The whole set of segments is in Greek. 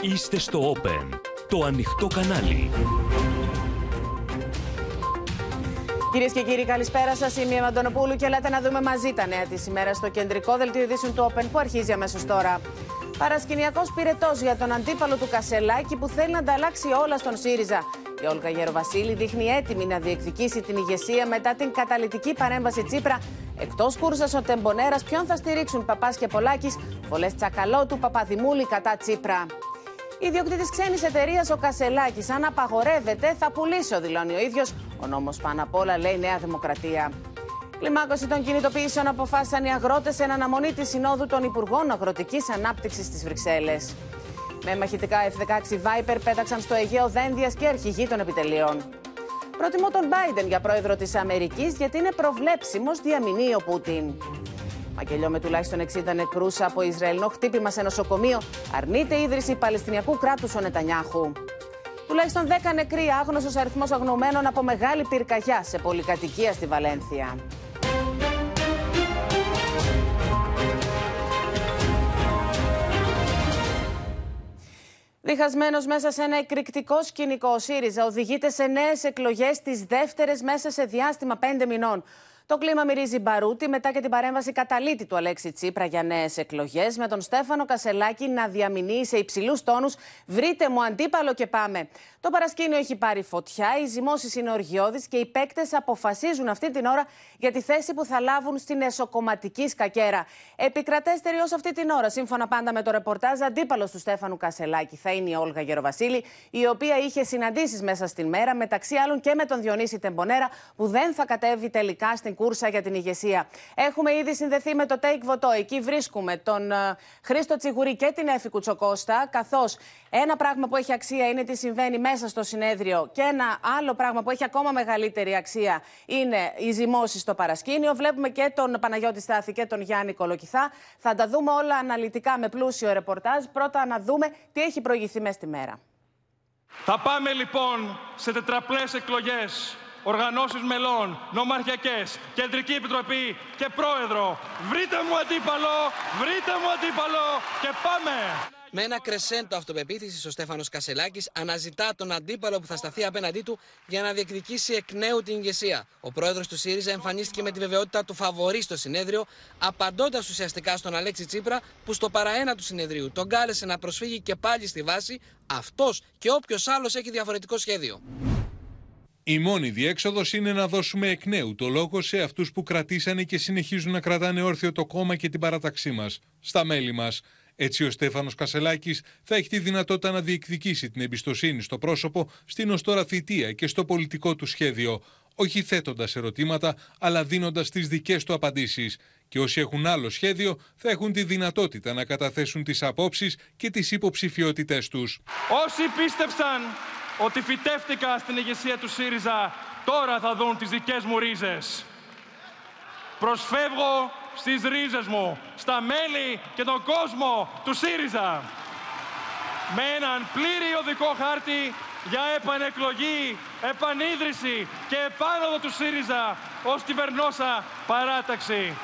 Είστε στο Open, το ανοιχτό κανάλι. Κυρίες και κύριοι, καλησπέρα σας. Είμαι η Μαντωνοπούλου και λέτε να δούμε μαζί τα νέα της ημέρας στο κεντρικό δελτίο ειδήσεων του Open που αρχίζει αμέσως τώρα. Παρασκηνιακός πυρετός για τον αντίπαλο του Κασελάκη που θέλει να ανταλλάξει όλα στον ΣΥΡΙΖΑ. Η Όλγα Γεροβασίλη δείχνει έτοιμη να διεκδικήσει την ηγεσία μετά την καταλητική παρέμβαση Τσίπρα. Εκτός κούρσας ο Τεμπονέρας, ποιον θα στηρίξουν Παπάς και Πολάκης, πολλέ τσακαλώτου Παπαδημούλη κατά Τσίπρα. Ιδιοκτήτης ξένης εταιρείας ο Κασελάκης, αν απαγορεύεται, θα πουλήσω, δηλώνει ο ίδιος. Ο νόμος πάνω απ' όλα λέει Νέα Δημοκρατία. Κλιμάκωση των κινητοποιήσεων αποφάσισαν οι αγρότες εν αναμονή της Συνόδου των Υπουργών Αγροτικής Ανάπτυξης στι Βρυξέλλες. Με μαχητικά F-16 Viper πέταξαν στο Αιγαίο δένδιας και αρχηγοί των επιτελείων. Προτιμώ τον Biden για πρόεδρο της Αμερικής γιατί είναι προβλέψιμος, διαμηνεί ο Πούτιν. Μακελιό με τουλάχιστον 60 νεκρούς από Ισραηλινό χτύπημα σε νοσοκομείο. Αρνείται ίδρυση Παλαιστινιακού κράτους ο Νετανιάχου. Τουλάχιστον 10 νεκροί, άγνωστος αριθμός αγνωμένων από μεγάλη πυρκαγιά σε πολυκατοικία στη Βαλένθια. Διχασμένος μέσα σε ένα εκρηκτικό σκηνικό, ο ΣΥΡΙΖΑ οδηγείται σε νέες εκλογές, τις δεύτερες μέσα σε διάστημα πέντε μηνών. Το κλίμα μυρίζει μπαρούτι μετά και την παρέμβαση καταλήτη του Αλέξη Τσίπρα για νέες εκλογές, με τον Στέφανο Κασελάκη να διαμηνύει σε υψηλούς τόνους: Βρείτε μου αντίπαλο και πάμε. Το παρασκήνιο έχει πάρει φωτιά, οι ζυμώσεις είναι οργιώδεις και οι παίκτες αποφασίζουν αυτή την ώρα για τη θέση που θα λάβουν στην εσωκομματική σκακέρα. Επικρατέστερη ω αυτή την ώρα, σύμφωνα πάντα με το ρεπορτάζ, αντίπαλος του Στέφανου Κασελάκη θα είναι η Όλγα Γεροβασίλη, η οποία είχε συναντήσεις μέσα στην μέρα, μεταξύ άλλων και με τον Διονύση Τεμπονέρα, που δεν θα κατέβει τελικά στην κούρσα για την ηγεσία. Έχουμε ήδη συνδεθεί με το Take Voto. Εκεί βρίσκουμε τον uh, Χρήστο Τσιγουρή και την Έφη Κουτσοκώστα. Καθώς ένα πράγμα που έχει αξία είναι τι συμβαίνει μέσα στο συνέδριο, και ένα άλλο πράγμα που έχει ακόμα μεγαλύτερη αξία είναι οι ζυμώσεις στο παρασκήνιο. Βλέπουμε και τον Παναγιώτη Στάθη και τον Γιάννη Κολοκυθά. Θα τα δούμε όλα αναλυτικά με πλούσιο ρεπορτάζ. Πρώτα να δούμε τι έχει προηγηθεί μέσα στη μέρα. Θα πάμε λοιπόν σε τετραπλές εκλογές οργανώσεις μελών, νομαρχιακές, κεντρική επιτροπή και πρόεδρο. Βρείτε μου αντίπαλο, βρείτε μου αντίπαλο και πάμε! Με ένα κρεσέντο αυτοπεποίθηση, ο Στέφανος Κασελάκης αναζητά τον αντίπαλο που θα σταθεί απέναντί του για να διεκδικήσει εκ νέου την ηγεσία. Ο πρόεδρος του ΣΥΡΙΖΑ εμφανίστηκε με τη βεβαιότητα του φαβορή στο συνέδριο, απαντώντας ουσιαστικά στον Αλέξη Τσίπρα, που στο παραένα του συνεδρίου τον κάλεσε να προσφύγει και πάλι στη βάση αυτός και όποιος άλλος έχει διαφορετικό σχέδιο. Η μόνη διέξοδος είναι να δώσουμε εκ νέου το λόγο σε αυτούς που κρατήσανε και συνεχίζουν να κρατάνε όρθιο το κόμμα και την παραταξή μας, στα μέλη μας. Έτσι, ο Στέφανος Κασελάκης θα έχει τη δυνατότητα να διεκδικήσει την εμπιστοσύνη στο πρόσωπο, στην ω τώρα θητεία και στο πολιτικό του σχέδιο, όχι θέτοντας ερωτήματα, αλλά δίνοντας τις δικές του απαντήσεις. Και όσοι έχουν άλλο σχέδιο θα έχουν τη δυνατότητα να καταθέσουν τις απόψεις και τις υποψηφιότητές τους. Όσοι πίστεψαν ότι φυτεύτηκα στην ηγεσία του ΣΥΡΙΖΑ, τώρα θα δουν τις δικές μου ρίζες. Προσφεύγω στις ρίζες μου, στα μέλη και τον κόσμο του ΣΥΡΙΖΑ. Με έναν πλήρη οδικό χάρτη για επανεκλογή, επανίδρυση και επάνωδο του ΣΥΡΙΖΑ ως κυβερνόσα παράταξη.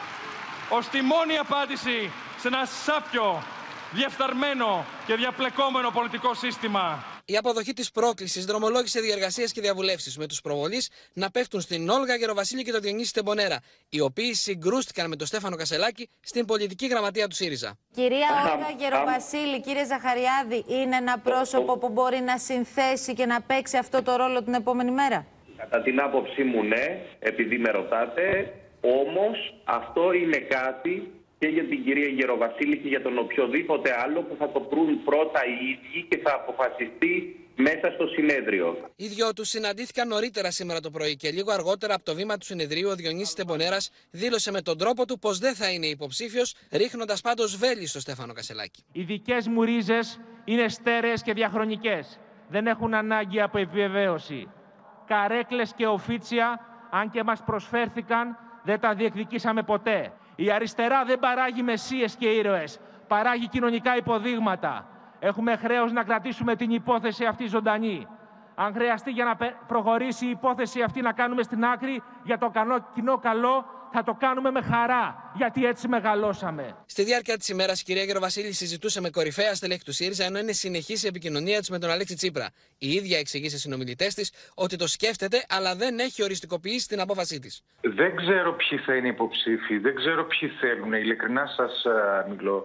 Ως τη μόνη απάντηση σε ένα σάπιο, διεφθαρμένο και διαπλεκόμενο πολιτικό σύστημα. Η αποδοχή της πρόκλησης δρομολόγησε διεργασίες και διαβουλεύσεις με τους προβολείς να πέφτουν στην Όλγα Γεροβασίλη και τον Διονύση Τεμπονέρα, οι οποίοι συγκρούστηκαν με τον Στέφανο Κασελάκη στην πολιτική γραμματεία του ΣΥΡΙΖΑ. Κυρία Όλγα Γεροβασίλη, κύριε Ζαχαριάδη, είναι ένα πρόσωπο που μπορεί να συνθέσει και να παίξει αυτό το ρόλο την επόμενη μέρα; Κατά την άποψή μου, ναι, επειδή με ρωτάτε. Όμως αυτό είναι κάτι και για την κυρία Γεροβασίλη και για τον οποιοδήποτε άλλο που θα το προύν πρώτα οι ίδιοι και θα αποφασιστεί μέσα στο συνέδριο. Οι δυο τους συναντήθηκαν νωρίτερα σήμερα το πρωί και λίγο αργότερα από το βήμα του συνεδρίου ο Διονύσης Τεμπονέρας δήλωσε με τον τρόπο του πως δεν θα είναι υποψήφιος, ρίχνοντας πάντως βέλη στο Στέφανο Κασελάκη. Οι δικές μου ρίζες είναι στέρεες και διαχρονικές. Δεν έχουν ανάγκη από επιβεβαίωση. Καρέκλες και οφίτσια, αν και μας προσφέρθηκαν, δεν τα διεκδικήσαμε ποτέ. Η αριστερά δεν παράγει μεσίες και ήρωες, παράγει κοινωνικά υποδείγματα. Έχουμε χρέος να κρατήσουμε την υπόθεση αυτή ζωντανή. Αν χρειαστεί για να προχωρήσει η υπόθεση αυτή να κάνουμε στην άκρη για το κοινό καλό θα το κάνουμε με χαρά, γιατί έτσι μεγαλώσαμε. Στη διάρκεια της ημέρας, η κυρία Γεροβασίλη συζητούσε με κορυφαία στελέχη του ΣΥΡΙΖΑ, ενώ είναι συνεχής η επικοινωνία της με τον Αλέξη Τσίπρα. Η ίδια εξηγεί σε συνομιλητές της ότι το σκέφτεται, αλλά δεν έχει οριστικοποιήσει την απόφασή της. Δεν ξέρω ποιοι θα είναι υποψήφοι, δεν ξέρω ποιοι θέλουν. Ειλικρινά σας μιλώ.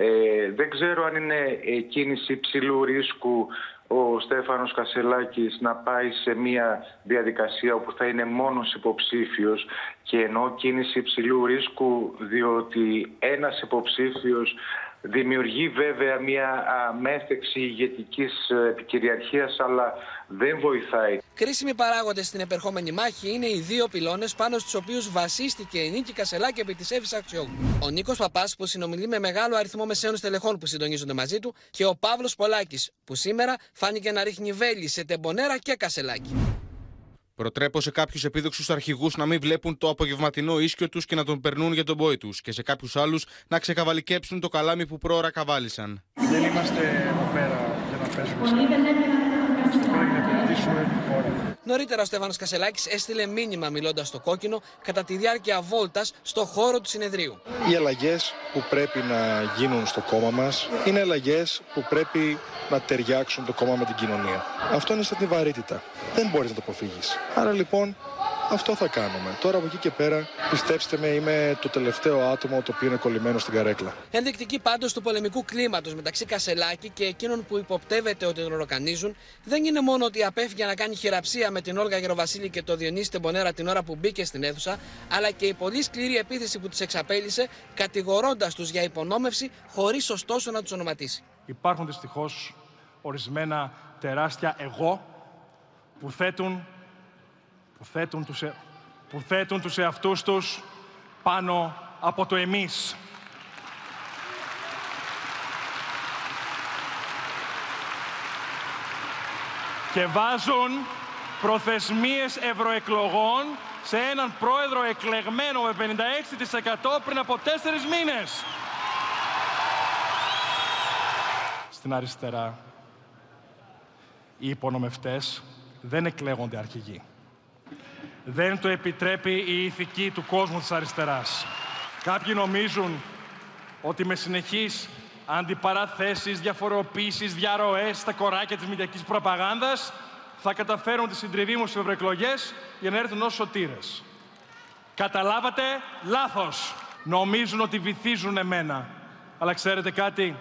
Ε, δεν ξέρω αν είναι κίνηση υψηλού ρίσκου ο Στέφανος Κασελάκης να πάει σε μια διαδικασία όπου θα είναι μόνος υποψήφιος και ενώ κίνηση υψηλού ρίσκου διότι ένας υποψήφιος Δημιουργεί βέβαια μια μέθεξη ηγετικής ε, επικυριαρχίας αλλά δεν βοηθάει. Κρίσιμοι παράγοντες στην επερχόμενη μάχη είναι οι δύο πυλώνες πάνω στους οποίους βασίστηκε η Νίκη Κασελάκη επί της Εύης Αξιόγλου. Ο Νίκος Παπάς που συνομιλεί με μεγάλο αριθμό μεσαίων στελεχών που συντονίζονται μαζί του και ο Παύλος Πολάκης που σήμερα φάνηκε να ρίχνει βέλη σε τεμπονέρα και Κασελάκη. Προτρέπω σε κάποιους επίδοξους αρχηγούς να μην βλέπουν το απογευματινό ίσκιο τους και να τον περνούν για τον πόη τους, και σε κάποιους άλλους να ξεκαβαλικέψουν το καλάμι που πρόωρα καβάλισαν. Δεν είμαστε εδώ πέρα για να παίζουμε. Είμαστε πέρα για να υπηρετήσουμε τη χώρα. Νωρίτερα, ο Στέφανος Κασελάκης έστειλε μήνυμα μιλώντας στο κόκκινο κατά τη διάρκεια βόλτας στο χώρο του συνεδρίου. Οι αλλαγές που πρέπει να γίνουν στο κόμμα μας είναι αλλαγές που πρέπει να ταιριάξουν το κόμμα με την κοινωνία. Αυτό είναι σαν τη βαρύτητα. Δεν μπορείς να το αποφύγεις. Άρα λοιπόν αυτό θα κάνουμε. Τώρα από εκεί και πέρα, πιστέψτε με, είμαι το τελευταίο άτομο το οποίο είναι κολλημένο στην καρέκλα. Ενδεικτική πάντως του πολεμικού κλίματος μεταξύ Κασελάκη και εκείνων που υποπτεύεται ότι τον οροκανίζουν δεν είναι μόνο ότι απέφυγε να κάνει χειραψία με την Όλγα Γεροβασίλη και το Διονύση Τεμπονέρα την ώρα που μπήκε στην αίθουσα, αλλά και η πολύ σκληρή επίθεση που τους εξαπέλυσε, κατηγορώντας τους για υπονόμευση, χωρίς ωστόσο να τους ονοματίσει. Υπάρχουν δυστυχώς ορισμένα τεράστια εγώ που θέτουν που θέτουν τους, ε... που θέτουν τους εαυτούς τους πάνω από το εμείς. Και βάζουν προθεσμίες ευρωεκλογών σε έναν πρόεδρο εκλεγμένο με 56% πριν από τέσσερις μήνες. Στην αριστερά, οι υπονομευτές δεν εκλέγονται αρχηγοί δεν το επιτρέπει η ηθική του κόσμου της αριστεράς. Κάποιοι νομίζουν ότι με συνεχείς αντιπαραθέσεις, διαφοροποίησεις, διαρροές στα κοράκια της μηδιακής προπαγάνδας θα καταφέρουν τη συντριβή μου στις ευρωεκλογές για να έρθουν ως σωτήρες. Καταλάβατε, λάθος. Νομίζουν ότι βυθίζουν εμένα. Αλλά ξέρετε κάτι,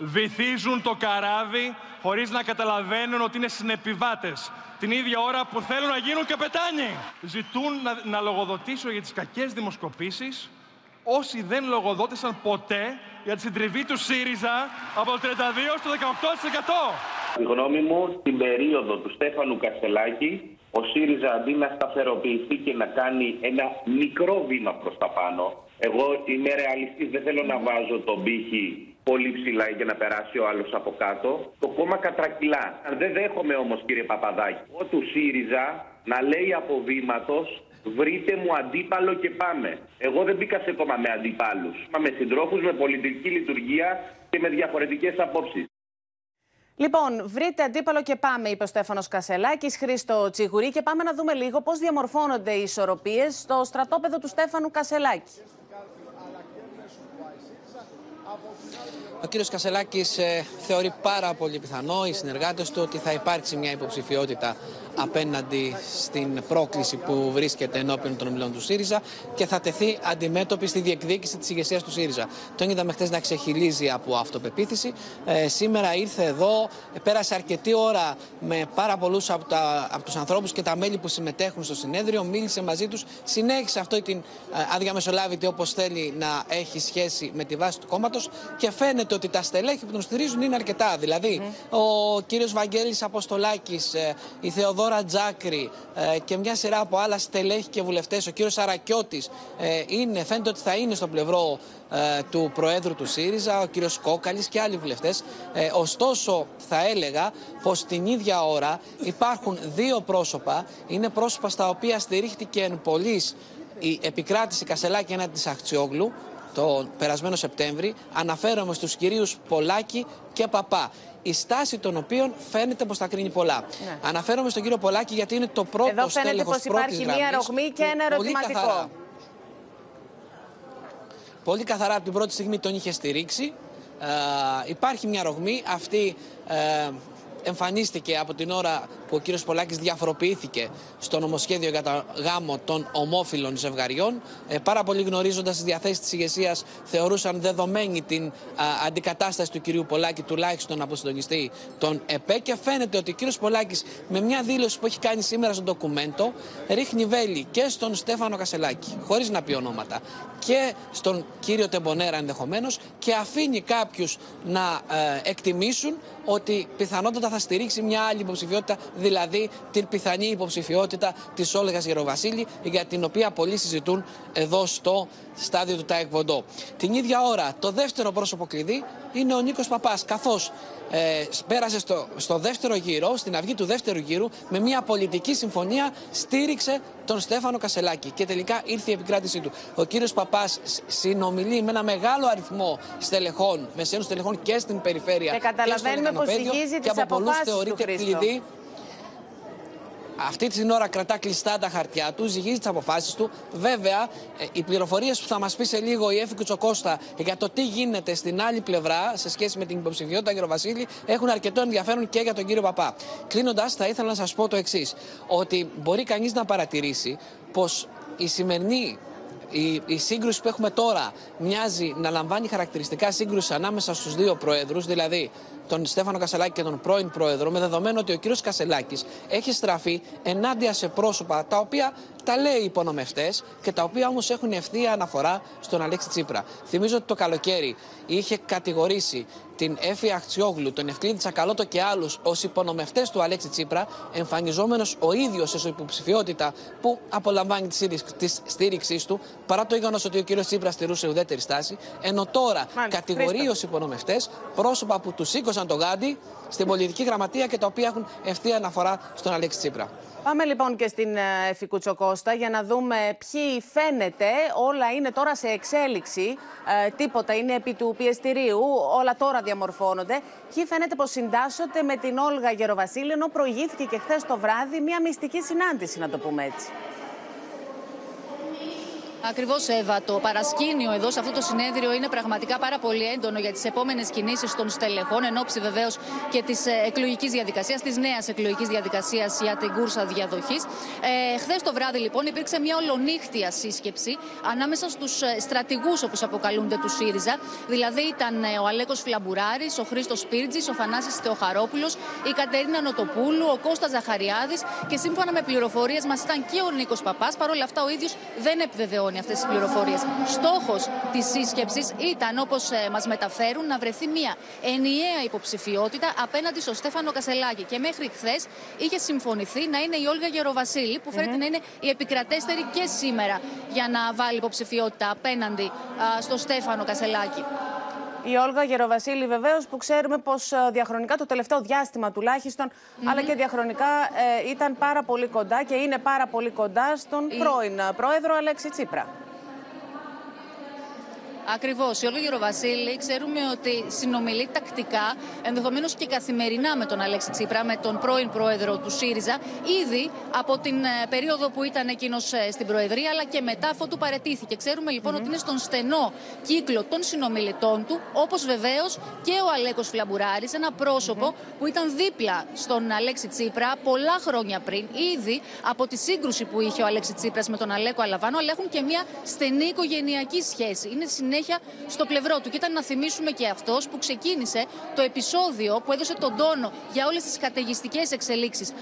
βυθίζουν το καράβι χωρίς να καταλαβαίνουν ότι είναι συνεπιβάτες την ίδια ώρα που θέλουν να γίνουν καπετάνιοι. Ζητούν να, να λογοδοτήσω για τις κακές δημοσκοπήσεις όσοι δεν λογοδότησαν ποτέ για τη συντριβή του ΣΥΡΙΖΑ από το 32% στο 18%. Η γνώμη μου, στην περίοδο του Στέφανου Κασελάκη, ο ΣΥΡΙΖΑ αντί να σταθεροποιηθεί και να κάνει ένα μικρό βήμα προς τα πάνω, εγώ είμαι ρεαλιστής, δεν θέλω να βάζω τον πύχη πολύ ψηλά για να περάσει ο άλλος από κάτω. Το κόμμα κατρακυλά. Αν δεν δέχομαι όμως, κύριε Παπαδάκη, ο του ΣΥΡΙΖΑ να λέει από βήματος βρείτε μου αντίπαλο και πάμε. Εγώ δεν μπήκα σε κόμμα με αντιπάλους. Με συντρόφους, με πολιτική λειτουργία και με διαφορετικές απόψεις. Λοιπόν, βρείτε αντίπαλο και πάμε, είπε ο Στέφανος Κασελάκης, Χρήστο Τσιγουρή, και πάμε να δούμε λίγο πώς διαμορφώνονται οι ισορροπίες στο στρατόπεδο του Στέφανου Κασελάκη. Ο κύριος Κασελάκης ε, θεωρεί πάρα πολύ πιθανό οι συνεργάτες του ότι θα υπάρξει μια υποψηφιότητα απέναντι στην πρόκληση που βρίσκεται ενώπιον των ομιλών του ΣΥΡΙΖΑ και θα τεθεί αντιμέτωπη στη διεκδίκηση της ηγεσίας του ΣΥΡΙΖΑ. Τον είδαμε χθες να ξεχυλίζει από αυτοπεποίθηση. Ε, σήμερα ήρθε εδώ, πέρασε αρκετή ώρα με πάρα πολλούς από, από τους ανθρώπους και τα μέλη που συμμετέχουν στο συνέδριο, μίλησε μαζί τους, συνέχισε αυτό την ε, αδιαμεσολάβητη όπως θέλει να έχει σχέση με τη βάση του κόμματος και φαίνεται ότι τα στελέχη που τον στηρίζουν είναι αρκετά. Δηλαδή, ο κύριος Βαγγέλης Αποστολάκης, ε, η Θεοδόρα Δώρα Τζάκρη ε, και μια σειρά από άλλα στελέχη και βουλευτές, ο κύριος Αρακιώτη, ε, είναι, φαίνεται ότι θα είναι στο πλευρό ε, του Προέδρου του ΣΥΡΙΖΑ, ο κύριος Κόκαλης και άλλοι βουλευτές. ωστόσο, θα έλεγα πως την ίδια ώρα υπάρχουν δύο πρόσωπα. Είναι πρόσωπα στα οποία στηρίχτηκε εν η επικράτηση Κασελάκη έναντι της Αχτσιόγλου το περασμένο Σεπτέμβρη. Αναφέρομαι στους κυρίους Πολάκη και Παπά. Η στάση των οποίων φαίνεται πως θα κρίνει πολλά. Ναι. Αναφέρομαι στον κύριο Πολάκη γιατί είναι το πρώτο Εδώ φαίνεται στέλεχος πως υπάρχει πρώτης μία γραμμής ρογμή και που ένα πολύ ερωτηματικό. καθαρά- Πολύ καθαρά από την πρώτη στιγμή τον είχε στηρίξει. Ε, υπάρχει μια ρογμή. Αυτή ε, εμφανίστηκε από την ώρα που ο κύριος Πολάκης διαφοροποιήθηκε στο νομοσχέδιο για το γάμο των ομόφυλων ζευγαριών. Ε, πάρα πολύ γνωρίζοντας τις διαθέσεις της ηγεσίας θεωρούσαν δεδομένη την α, αντικατάσταση του κυρίου Πολάκη τουλάχιστον από συντονιστή των ΕΠΕ και φαίνεται ότι ο κύριος Πολάκης με μια δήλωση που έχει κάνει σήμερα στο ντοκουμέντο ρίχνει βέλη και στον Στέφανο Κασελάκη χωρίς να πει ονόματα και στον κύριο Τεμπονέρα ενδεχομένως και αφήνει κάποιους να ε, εκτιμήσουν ότι πιθανότατα θα στηρίξει μια άλλη υποψηφιότητα, δηλαδή την πιθανή υποψηφιότητα της Όλγας Γεροβασίλη, για την οποία πολλοί συζητούν εδώ στο στάδιο του ΤΑΕΚ Βοντό. Την ίδια ώρα, το δεύτερο πρόσωπο κλειδί είναι ο Νίκος Παπάς, καθώς ε, πέρασε στο, στο δεύτερο γύρο, στην αυγή του δεύτερου γύρου, με μια πολιτική συμφωνία στήριξε τον Στέφανο Κασελάκη και τελικά ήρθε η επικράτησή του. Ο κύριος Παπάς σ- συνομιλεί με ένα μεγάλο αριθμό στελεχών, μεσαίων στελεχών και στην περιφέρεια Και καταλαβαίνουμε στο πως Λεκανοπέδιο ζυγίζει και τις από πολλούς αποφάσεις του, θεωρείται Χρήστο. κλειδί αυτή την ώρα κρατά κλειστά τα χαρτιά του, ζυγίζει τις αποφάσεις του. Βέβαια, ε, οι πληροφορίες που θα μας πει σε λίγο η Εφη Κουτσοκώστα για το τι γίνεται στην άλλη πλευρά σε σχέση με την υποψηφιότητα κύριο Βασίλη έχουν αρκετό ενδιαφέρον και για τον κύριο Παπά. Κλείνοντας, θα ήθελα να σας πω το εξής: Ότι μπορεί κανείς να παρατηρήσει πως η σημερινή η, η σύγκρουση που έχουμε τώρα μοιάζει να λαμβάνει χαρακτηριστικά σύγκρουση ανάμεσα στους δύο πρόεδρους, δηλαδή τον Στέφανο Κασελάκη και τον πρώην πρόεδρο, με δεδομένο ότι ο κύριος Κασελάκης έχει στραφεί ενάντια σε πρόσωπα τα οποία τα λέει οι υπονομευτές και τα οποία όμως έχουν ευθεία αναφορά στον Αλέξη Τσίπρα. Θυμίζω ότι το καλοκαίρι είχε κατηγορήσει την Έφη Αχτσιόγλου, τον Ευκλήδη Τσακαλώτο και άλλους ως υπονομευτές του Αλέξη Τσίπρα, εμφανιζόμενος ο ίδιος ως υποψηφιότητα που απολαμβάνει τη στήριξής του, παρά το γεγονός ότι ο κ. Τσίπρας στηρούσε ουδέτερη στάση, ενώ τώρα κατηγορεί ως υπονομευτές πρόσωπα που τους σήκωσαν το γάντι στην πολιτική γραμματεία και τα οποία έχουν ευθεία αναφορά στον Αλέξη Τσίπρα. Πάμε λοιπόν και στην ε, Εφη Κώστα για να δούμε ποιοι φαίνεται. Όλα είναι τώρα σε εξέλιξη. Ε, τίποτα είναι επί του πιεστηρίου. Όλα τώρα διαμορφώνονται. Ποιοι φαίνεται πως συντάσσονται με την Όλγα Γεροβασίλη, ενώ προηγήθηκε και χθες το βράδυ μια μυστική συνάντηση, να το πούμε έτσι. Ακριβώς, Εύα. Το παρασκήνιο εδώ σε αυτό το συνέδριο είναι πραγματικά πάρα πολύ έντονο για τις επόμενες κινήσεις των στελεχών, εν ώψη βεβαίως και της εκλογικής διαδικασίας, της νέας εκλογικής διαδικασίας για την κούρσα διαδοχής. Ε, Χθες το βράδυ, λοιπόν, υπήρξε μια ολονύχτια σύσκεψη ανάμεσα στους στρατηγούς, όπως αποκαλούνται, του ΣΥΡΙΖΑ. Δηλαδή ήταν ο Αλέκος Φλαμπουράρης, ο Χρήστος Πίρτζη, ο Θανάσης Θεοχαρόπουλος, η Κατερίνα Νοτοπούλου, ο Κώστας Ζαχαριάδης και σύμφωνα με πληροφορίες μας ήταν και ο Νίκος Παπάς. Παρ' όλα αυτά, ο ίδιος δεν επιβεβαιώνει αυτές τις πληροφορίες. Στόχος της σύσκεψης ήταν, όπως μας μεταφέρουν, να βρεθεί μια ενιαία υποψηφιότητα απέναντι στο Στέφανο Κασελάκη. Και μέχρι χθες είχε συμφωνηθεί να είναι η Όλγα Γεροβασίλη, που φαίνεται να είναι η επικρατέστερη και σήμερα για να βάλει υποψηφιότητα απέναντι α, στο Στέφανο Κασελάκη. Η Όλγα Γεροβασίλη, βεβαίως, που ξέρουμε πως διαχρονικά το τελευταίο διάστημα τουλάχιστον, αλλά και διαχρονικά ε, ήταν πάρα πολύ κοντά και είναι πάρα πολύ κοντά στον πρώην ε, πρόεδρο Αλέξη Τσίπρα. Ακριβώς. Η Όλγα Γεροβασίλη ξέρουμε ότι συνομιλεί τακτικά, ενδεχομένως και καθημερινά με τον Αλέξη Τσίπρα, με τον πρώην πρόεδρο του ΣΥΡΙΖΑ, ήδη από την ε, περίοδο που ήταν εκείνος στην Προεδρία, αλλά και μετά αφού του παρετήθηκε. Ξέρουμε λοιπόν ότι είναι στον στενό κύκλο των συνομιλητών του, όπως βεβαίως και ο Αλέκος Φλαμπουράρη, ένα πρόσωπο που ήταν δίπλα στον Αλέξη Τσίπρα πολλά χρόνια πριν, ήδη από τη σύγκρουση που είχε ο Αλέξη Τσίπρας με τον Αλέκο Αλαβάνο, αλλά έχουν και μια στενή οικογενειακή σχέση. Είναι συνέχεια στο πλευρό του. Και ήταν να θυμίσουμε και αυτός που ξεκίνησε το επεισόδιο που έδωσε τον τόνο για όλες τις καταιγιστικές εξελίξεις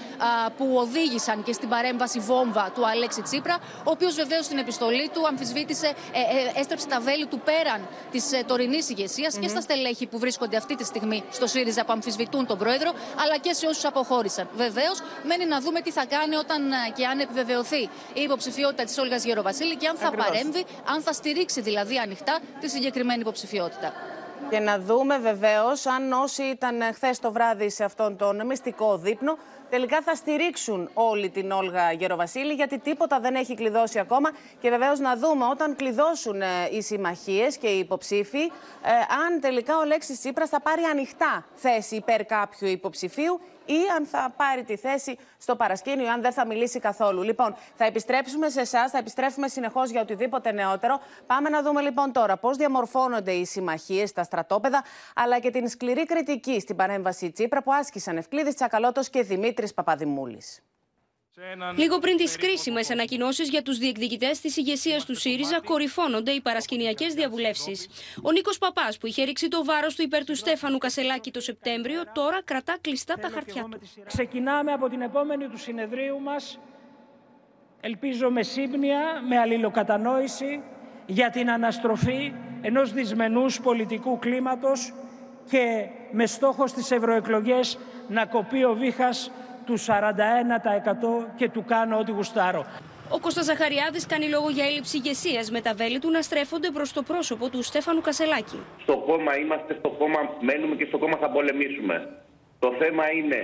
που οδήγησαν και στην παρέμβαση βόμβα του Αλέξη Τσίπρα, ο οποίος βεβαίως στην επιστολή του αμφισβήτησε, ε, ε, έστρεψε τα βέλη του πέραν της ε, τωρινής ηγεσίας και στα στελέχη που βρίσκονται αυτή τη στιγμή στο ΣΥΡΙΖΑ που αμφισβητούν τον πρόεδρο, αλλά και σε όσους αποχώρησαν. Βεβαίως, μένει να δούμε τι θα κάνει όταν και αν επιβεβαιωθεί η υποψηφιότητα της Όλγας Γεροβασίλη και αν θα Ακριβώς. παρέμβει, αν θα στηρίξει δηλαδή ανοιχτά τη συγκεκριμένη υποψηφιότητα. Και να δούμε βεβαίως αν όσοι ήταν χθες το βράδυ σε αυτόν τον μυστικό δείπνο τελικά θα στηρίξουν όλη την Όλγα Γεροβασίλη, γιατί τίποτα δεν έχει κλειδώσει ακόμα. Και βεβαίως να δούμε όταν κλειδώσουν ε, οι συμμαχίες και οι υποψήφοι, ε, αν τελικά ο Λέξη Τσίπρας θα πάρει ανοιχτά θέση υπέρ κάποιου υποψηφίου ή αν θα πάρει τη θέση στο παρασκήνιο, αν δεν θα μιλήσει καθόλου. Λοιπόν, θα επιστρέψουμε σε εσάς, θα επιστρέφουμε συνεχώς για οτιδήποτε νεότερο. Πάμε να δούμε λοιπόν τώρα πώς διαμορφώνονται οι συμμαχίες στα στρατόπεδα, αλλά και την σκληρή κριτική στην παρέμβαση Τσίπρα που άσκησαν Ευκλήδης Τσακαλώτος και Δημήτρης Παπαδημούλης. Λίγο πριν τις κρίσιμες ανακοινώσεις για τους διεκδικητές της ηγεσίας του ΣΥΡΙΖΑ, κορυφώνονται οι παρασκηνιακές διαβουλεύσεις. Ο Νίκος Παπάς, που είχε ρίξει το βάρος του υπέρ του Στέφανου Κασελάκη το Σεπτέμβριο, τώρα κρατά κλειστά τα χαρτιά του. Ξεκινάμε από την επόμενη του συνεδρίου μας, ελπίζω με σύμπνοια, με αλληλοκατανόηση για την αναστροφή ενός δυσμενούς πολιτικού κλίματος και με στόχο στις ευρωεκλογές να κοπεί ο βήχας του 41% και του κάνω ό,τι γουστάρω. Ο Κώστας Ζαχαριάδης κάνει λόγο για έλλειψη ηγεσίας με τα βέλη του να στρέφονται προς το πρόσωπο του Στέφανου Κασελάκη. Στο κόμμα είμαστε, στο κόμμα μένουμε και στο κόμμα θα πολεμήσουμε. Το θέμα είναι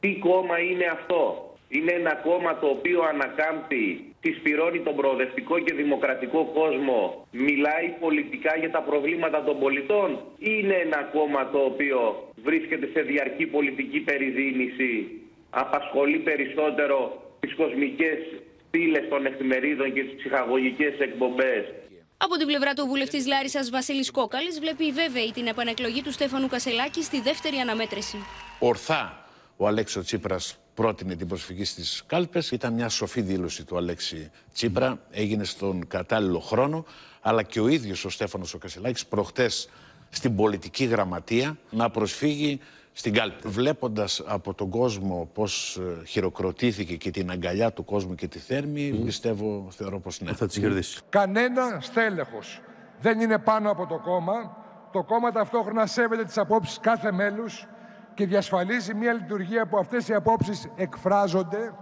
τι κόμμα είναι αυτό; Είναι ένα κόμμα το οποίο ανακάμπτει, συσπηρώνει τον προοδευτικό και δημοκρατικό κόσμο, μιλάει πολιτικά για τα προβλήματα των πολιτών; Ή είναι ένα κόμμα το οποίο βρίσκεται σε διαρκή πολιτική περιδίνηση απασχολεί περισσότερο τις κοσμικές πύλες των εφημερίδων και τις ψυχαγωγικές εκπομπές. Από την πλευρά του βουλευτής Λάρισας Βασίλης Κόκαλης, βλέπει βέβαιη την επανεκλογή του Στέφανου Κασελάκη στη δεύτερη αναμέτρηση. Ορθά ο Αλέξο Τσίπρας πρότεινε την προσφυγή στις κάλπες. Ήταν μια σοφή δήλωση του Αλέξη Τσίπρα. Έγινε στον κατάλληλο χρόνο. Αλλά και ο ίδιος ο Στέφανος ο Κασελάκης προχτές στην πολιτική γραμματεία να προσφύγει στην κάλπη. Βλέποντας από τον κόσμο πώς ε, χειροκροτήθηκε και την αγκαλιά του κόσμου και τη θέρμη, πιστεύω, θεωρώ πως ναι. Θα τη κερδίσει. Κανένα στέλεχος δεν είναι πάνω από το κόμμα. Το κόμμα ταυτόχρονα σέβεται τις απόψεις κάθε μέλους και διασφαλίζει μια λειτουργία που αυτές οι απόψεις εκφράζονται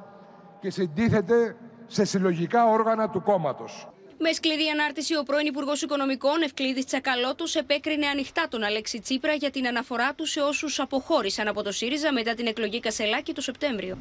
και συντίθεται σε συλλογικά όργανα του κόμματος. Με σκληρή ανάρτηση, ο πρώην Υπουργός Οικονομικών Ευκλήδης Τσακαλώτος επέκρινε ανοιχτά τον Αλέξη Τσίπρα για την αναφορά του σε όσους αποχώρησαν από το ΣΥΡΙΖΑ μετά την εκλογή Κασελάκη το Σεπτέμβριο.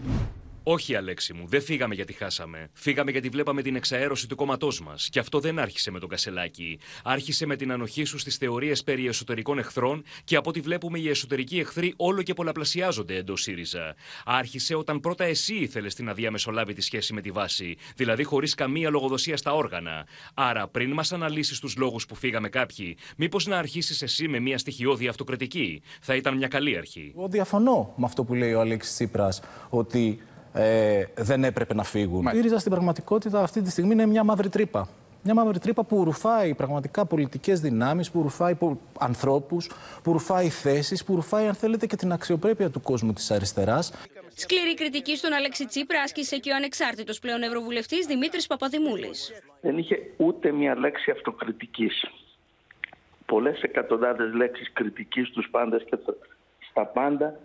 Όχι, Αλέξη μου, δεν φύγαμε γιατί χάσαμε. Φύγαμε γιατί βλέπαμε την εξαέρωση του κόμματός μας. Και αυτό δεν άρχισε με τον Κασελάκη. Άρχισε με την ανοχή σου στις θεωρίες περί εσωτερικών εχθρών και από ό,τι βλέπουμε οι εσωτερικοί εχθροί όλο και πολλαπλασιάζονται εντός ΣΥΡΙΖΑ. Άρχισε όταν πρώτα εσύ ήθελες την αδιαμεσολάβη τη σχέση με τη βάση, δηλαδή χωρίς καμία λογοδοσία στα όργανα. Άρα, πριν μας αναλύσεις τους λόγους που φύγαμε κάποιοι, μήπως να αρχίσεις εσύ με μια στοιχειώδη αυτοκριτική; Θα ήταν μια καλή αρχή. Εγώ διαφωνώ με αυτό που λέει ο Αλέξης Τσίπρας, ότι ε, δεν έπρεπε να φύγουν. Η ΡΙΖΑ στην πραγματικότητα αυτή τη στιγμή είναι μια μαύρη τρύπα. Μια μαύρη τρύπα που ρουφάει πραγματικά πολιτικές δυνάμεις, που ρουφάει ανθρώπους, που ρουφάει θέσεις, που ρουφάει, αν θέλετε, και την αξιοπρέπεια του κόσμου της αριστεράς. Σκληρή κριτική στον Αλέξη Τσίπρα άσκησε και ο ανεξάρτητος πλέον Ευρωβουλευτής Δημήτρης Παπαδημούλης. Δεν είχε ούτε μια λέξη αυτοκριτικής. Πολλές εκατοντάδες λέξεις κριτικής στου πάντες και στα πάντα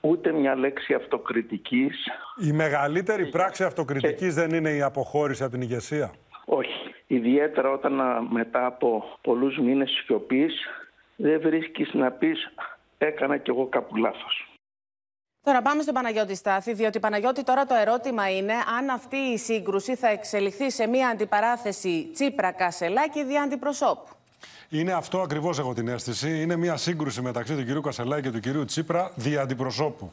ούτε μια λέξη αυτοκριτικής. Η μεγαλύτερη πράξη αυτοκριτικής δεν είναι η αποχώρηση από την ηγεσία. Όχι. Ιδιαίτερα όταν μετά από πολλούς μήνες σιωπής δεν βρίσκεις να πεις έκανα κι εγώ κάπου λάθος. Τώρα πάμε στον Παναγιώτη Στάθη, διότι Παναγιώτη τώρα το ερώτημα είναι αν αυτή η σύγκρουση θα εξελιχθεί σε μια αντιπαράθεση Τσίπρα-Κασελάκη δια αντιπροσώπου. Είναι αυτό ακριβώς, έχω την αίσθηση. Είναι μια σύγκρουση μεταξύ του κυρίου Κασελάκη και του κυρίου Τσίπρα δια αντιπροσώπου.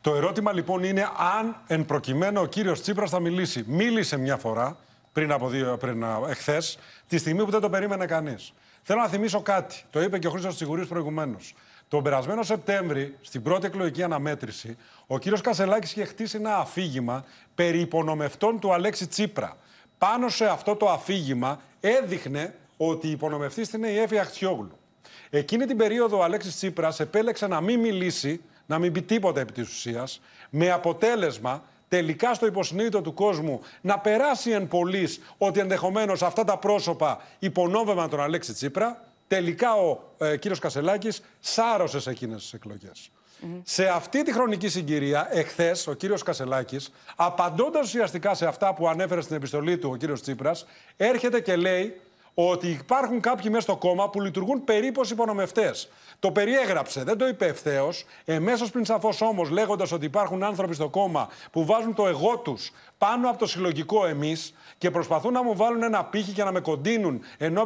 Το ερώτημα λοιπόν είναι αν εν προκειμένου ο κύριος Τσίπρας θα μιλήσει. Μίλησε μια φορά πριν από δύο, πριν εχθές, τη στιγμή που δεν το περίμενε κανείς. Θέλω να θυμίσω κάτι. Το είπε και ο Χρήστος Τσιγουρίου προηγουμένως. Τον περασμένο Σεπτέμβρη, στην πρώτη εκλογική αναμέτρηση, ο κύριος Κασελάκης είχε χτίσει ένα αφήγημα περί υπονομευτών του Αλέξη Τσίπρα. Πάνω σε αυτό το αφήγημα έδειχνε ότι η υπονομευτή είναι η Εύη Αχτιόγλου. Εκείνη την περίοδο ο Αλέξης Τσίπρας επέλεξε να μην μιλήσει, να μην πει τίποτα επί της ουσίας, με αποτέλεσμα τελικά στο υποσυνείδητο του κόσμου να περάσει εν πωλής ότι ενδεχομένως αυτά τα πρόσωπα υπονόμευαν τον Αλέξη Τσίπρα, τελικά ο ε, κύριος Κασελάκης σάρωσε σε εκείνες τις εκλογές. Σε αυτή τη χρονική συγκυρία, εχθές ο κύριος Κασελάκης, απαντώντας ουσιαστικά σε αυτά που ανέφερε στην επιστολή του ο κύριος Τσίπρας, έρχεται και λέει ότι υπάρχουν κάποιοι μέσα στο κόμμα που λειτουργούν περίπως υπονομευτές. Το περιέγραψε, δεν το είπε ευθέως. Εμέσως πριν σαφώς όμως, λέγοντας ότι υπάρχουν άνθρωποι στο κόμμα που βάζουν το εγώ τους πάνω από το συλλογικό εμείς και προσπαθούν να μου βάλουν ένα πύχη και να με κοντίνουν εν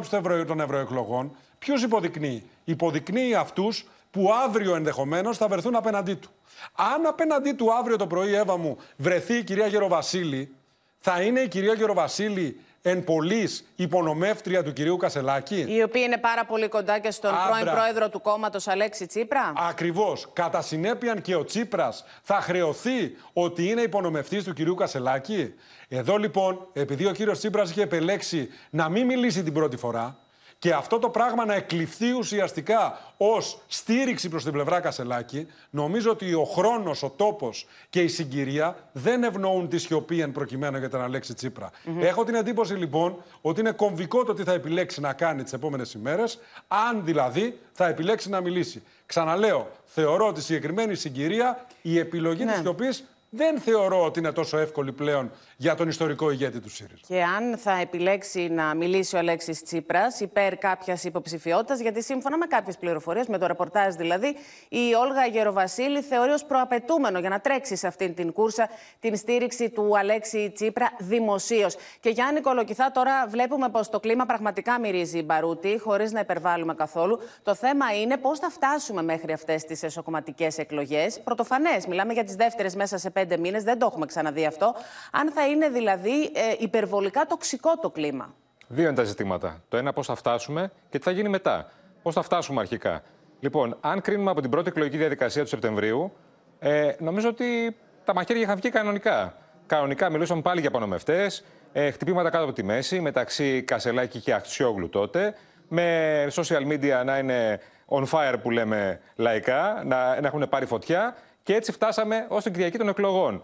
των ευρωεκλογών, ποιου υποδεικνύει; Υποδεικνύει αυτούς που αύριο ενδεχομένως θα βρεθούν απέναντί του. Αν απέναντί του αύριο το πρωί, Εύα μου, βρεθεί η κυρία Γεροβασίλη, θα είναι η κυρία Γεροβασίλη εν πολλής υπονομεύτρια του κυρίου Κασελάκη. Η οποία είναι πάρα πολύ κοντά και στον Άμπρα. πρώην πρόεδρο του κόμματος Αλέξη Τσίπρα. Ακριβώς. Κατά συνέπεια και ο Τσίπρας θα χρεωθεί ότι είναι υπονομευτής του κυρίου Κασελάκη. Εδώ λοιπόν, επειδή ο κύριος Τσίπρας είχε επελέξει να μην μιλήσει την πρώτη φορά, και αυτό το πράγμα να εκλειφθεί ουσιαστικά ως στήριξη προς την πλευρά Κασελάκη, νομίζω ότι ο χρόνος, ο τόπος και η συγκυρία δεν ευνοούν τη σιωπή εν προκειμένου για τον Αλέξη Τσίπρα. Έχω την εντύπωση λοιπόν ότι είναι κομβικό το τι θα επιλέξει να κάνει τις επόμενες ημέρες, αν δηλαδή θα επιλέξει να μιλήσει. Ξαναλέω, θεωρώ ότι συγκεκριμένη συγκυρία η επιλογή ναι. της σιωπής δεν θεωρώ ότι είναι τόσο εύκολη πλέον για τον ιστορικό ηγέτη του ΣΥΡΙΖΑ. Και αν θα επιλέξει να μιλήσει ο Αλέξης Τσίπρας υπέρ κάποιας υποψηφιότητας, γιατί σύμφωνα με κάποιες πληροφορίες, με το ρεπορτάζ δηλαδή, η Όλγα Γεροβασίλη θεωρεί ως προαπαιτούμενο για να τρέξει σε αυτήν την κούρσα την στήριξη του Αλέξη Τσίπρα δημοσίως. Και Γιάννη Κολοκυθά, τώρα βλέπουμε πως το κλίμα πραγματικά μυρίζει μπαρούτι, χωρίς να υπερβάλλουμε καθόλου. Το θέμα είναι πώς θα φτάσουμε μέχρι αυτές τις εσωκομματικές εκλογές. Πρωτοφανές, μιλάμε για τις δεύτερες μέσα σε πέντε μήνες, δεν το έχουμε ξαναδεί αυτό. Αν θα είναι δηλαδή ε, υπερβολικά τοξικό το κλίμα. Δύο είναι τα ζητήματα. Το ένα πώς θα φτάσουμε και τι θα γίνει μετά. Πώς θα φτάσουμε αρχικά. Λοιπόν, αν κρίνουμε από την πρώτη εκλογική διαδικασία του Σεπτεμβρίου, ε, νομίζω ότι τα μαχαίρια είχαν βγει κανονικά. Κανονικά μιλούσαμε πάλι για πανομευτέ, ε, χτυπήματα κάτω από τη μέση μεταξύ Κασελάκη και Αξιόγλου τότε, με social media να είναι on fire που λέμε λαϊκά, να, να έχουν πάρει φωτιά και έτσι φτάσαμε ως την Κυριακή των εκλογών.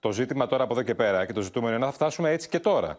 Το ζήτημα τώρα από εδώ και πέρα και το ζητούμενο είναι να φτάσουμε έτσι και τώρα.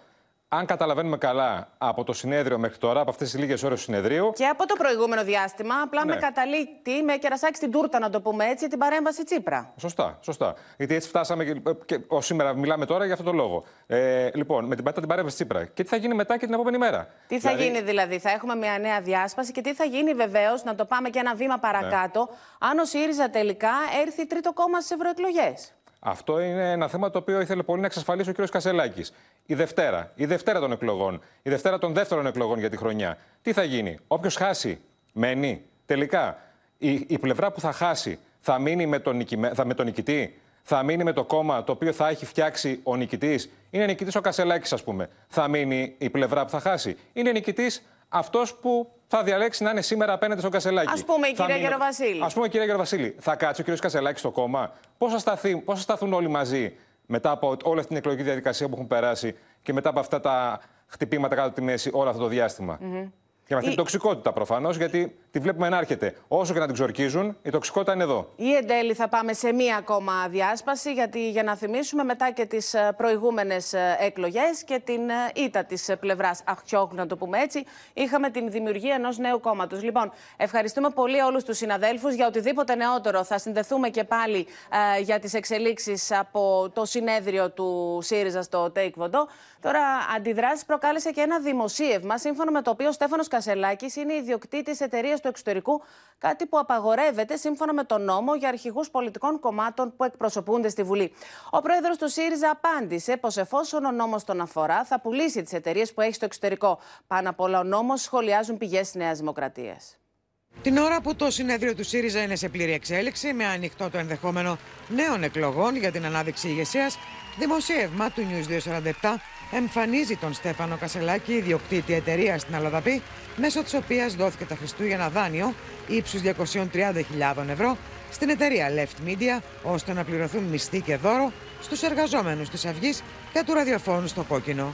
Αν καταλαβαίνουμε καλά από το συνέδριο μέχρι τώρα, από αυτές τις λίγες ώρες του συνεδρίου. Και από το προηγούμενο διάστημα, απλά ναι. με καταλήτη, με κερασάκι στην τούρτα, να το πούμε έτσι, την παρέμβαση Τσίπρα. Σωστά, σωστά. Γιατί έτσι φτάσαμε και, και σήμερα μιλάμε τώρα για αυτό το λόγο. Ε, λοιπόν, με την, την παρέμβαση Τσίπρα. Και τι θα γίνει μετά και την επόμενη μέρα. Τι θα δηλαδή... γίνει δηλαδή, θα έχουμε μια νέα διάσπαση και τι θα γίνει βεβαίως, να το πάμε και ένα βήμα παρακάτω, ναι. αν ο ΣΥΡΙΖΑ τελικά έρθει τρίτο κόμμα στις ευρωεκλογές. Αυτό είναι ένα θέμα το οποίο ήθελε πολύ να εξασφαλίσει ο κ. Κασελάκης. Η Δευτέρα, η Δευτέρα των εκλογών, η Δευτέρα των δεύτερων εκλογών για τη χρονιά. Τι θα γίνει, Όποιος χάσει, μένει. Τελικά, η, η πλευρά που θα χάσει θα μείνει με τον, θα, με τον νικητή, θα μείνει με το κόμμα το οποίο θα έχει φτιάξει ο νικητής; Είναι νικητής ο Κασελάκης, ας πούμε. Θα μείνει η πλευρά που θα χάσει; Είναι νικητής αυτός που θα διαλέξει να είναι σήμερα απέναντι στον Κασελάκη; Α πούμε η κυρία Γεροβασίλη. Α πούμε η κυρία Γεροβασίλη. Θα κάτσει ο κύριος Κασελάκης στο κόμμα; Πώς θα, σταθεί, πώς θα σταθούν όλοι μαζί; Μετά από όλη αυτή την εκλογική διαδικασία που έχουν περάσει και μετά από αυτά τα χτυπήματα κάτω από τη μέση όλο αυτό το διάστημα. Και με αυτή την τοξικότητα προφανώς, γιατί τη βλέπουμε να έρχεται. Όσο και να την ξορκίζουν, η τοξικότητα είναι εδώ. Ή εν τέλει θα πάμε σε μία ακόμα διάσπαση, γιατί για να θυμίσουμε μετά και τις ε, προηγούμενες εκλογές και την ε, ήττα της πλευράς Αχτιόκ, να το πούμε έτσι, είχαμε την δημιουργία ενός νέου κόμματος. Λοιπόν, ευχαριστούμε πολύ όλους τους συναδέλφους για οτιδήποτε νεότερο. Θα συνδεθούμε και πάλι ε, για τις εξελίξεις από το συνέδριο του ΣΥΡΙΖΑ στο Take Vodo. Τώρα, αντιδράσεις προκάλεσε και ένα δημοσίευμα, σύμφωνα με το οποίο ο Στέφανος Κασελάκης είναι ιδιοκτήτης εταιρείας του εξωτερικού, κάτι που απαγορεύεται σύμφωνα με τον νόμο για αρχηγούς πολιτικών κομμάτων που εκπροσωπούνται στη Βουλή. Ο πρόεδρος του ΣΥΡΙΖΑ απάντησε πως εφόσον ο νόμος τον αφορά, θα πουλήσει τις εταιρείες που έχει στο εξωτερικό. Πάνω απ' όλα, ο νόμος σχολιάζουν πηγές τη Νέας Δημοκρατίας. Την ώρα που το συνέδριο του ΣΥΡΙΖΑ είναι σε πλήρη εξέλιξη, με ανοιχτό το ενδεχόμενο νέων εκλογών για την ανάδειξη ηγεσίας, δημοσίευμα του News 247 εμφανίζει τον Στέφανο Κασελάκη, ιδιοκτήτη εταιρεία στην Αλαδαπή, μέσω της οποίας δόθηκε τα Χριστούγεννα δάνειο ύψους 230.000 ευρώ στην εταιρεία Left Media, ώστε να πληρωθούν μισθοί και δώρο στους εργαζόμενους της Αυγής και του ραδιοφώνου στο κόκκινο.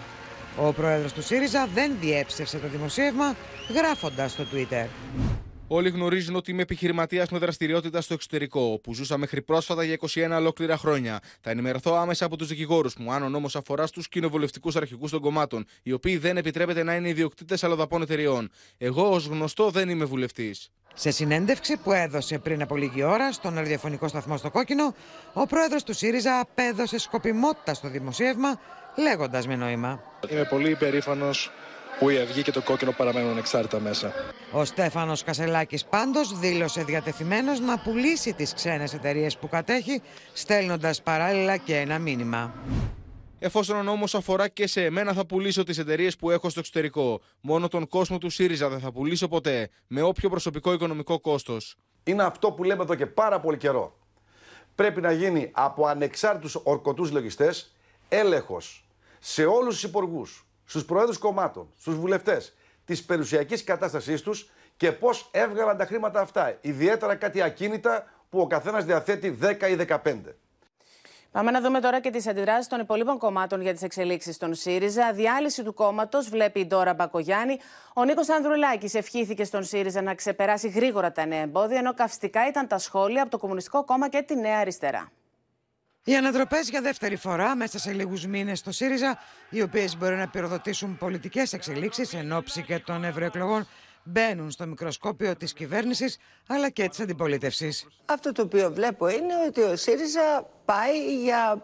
Ο πρόεδρος του ΣΥΡΙΖΑ δεν διέψευσε το δημοσίευμα, γράφοντας στο Twitter. Όλοι γνωρίζουν ότι είμαι επιχειρηματίας με δραστηριότητα στο εξωτερικό, όπου ζούσα μέχρι πρόσφατα για 21 ολόκληρα χρόνια. Θα ενημερωθώ άμεσα από τους δικηγόρους μου, αν ο νόμος αφορά στους κοινοβουλευτικούς αρχηγού των κομμάτων, οι οποίοι δεν επιτρέπεται να είναι ιδιοκτήτες αλλοδαπών εταιριών. Εγώ, ως γνωστό, δεν είμαι βουλευτής. Σε συνέντευξη που έδωσε πριν από λίγη ώρα στον ραδιοφωνικό σταθμό στο Κόκκινο, ο πρόεδρος του ΣΥΡΙΖΑ απέδωσε σκοπιμότητα στο δημοσίευμα, λέγοντας με νόημα. Είμαι πολύ υπερήφανος που η Αυγή και το Κόκκινο παραμένουν εξάρτητα μέσα. Ο Στέφανος Κασελάκης πάντως δήλωσε διατεθειμένος να πουλήσει τις ξένες εταιρείες που κατέχει, στέλνοντας παράλληλα και ένα μήνυμα. Εφόσον ο νόμος αφορά και σε εμένα, θα πουλήσω τις εταιρείες που έχω στο εξωτερικό. Μόνο τον κόσμο του ΣΥΡΙΖΑ δεν θα πουλήσω ποτέ, με όποιο προσωπικό οικονομικό κόστος. Είναι αυτό που λέμε εδώ και πάρα πολύ καιρό. Πρέπει να γίνει από ανεξάρτητους ορκωτούς λογιστές έλεγχος σε όλους τους υπουργούς, στους προέδρους κομμάτων, στους βουλευτές της περιουσιακής κατάστασής τους και πώς έβγαλαν τα χρήματα αυτά. Ιδιαίτερα κάτι ακίνητα που ο καθένας διαθέτει 10 ή 15. Πάμε να δούμε τώρα και τις αντιδράσεις των υπολείπων κομμάτων για τις εξελίξεις των ΣΥΡΙΖΑ. Διάλυση του κόμματος βλέπει η Ντόρα Μπακογιάννη. Ο Νίκος Ανδρουλάκης ευχήθηκε στον ΣΥΡΙΖΑ να ξεπεράσει γρήγορα τα νέα εμπόδια, ενώ καυστικά ήταν τα σχόλια από το Κομμουνιστικό Κόμμα και τη Νέα Αριστερά. Οι ανατροπές για δεύτερη φορά μέσα σε λίγους μήνες στο ΣΥΡΙΖΑ, οι οποίες μπορεί να πυροδοτήσουν πολιτικές εξελίξεις εν ώψη και των ευρωεκλογών, μπαίνουν στο μικροσκόπιο της κυβέρνησης αλλά και της αντιπολίτευσης. Αυτό το οποίο βλέπω είναι ότι ο ΣΥΡΙΖΑ πάει για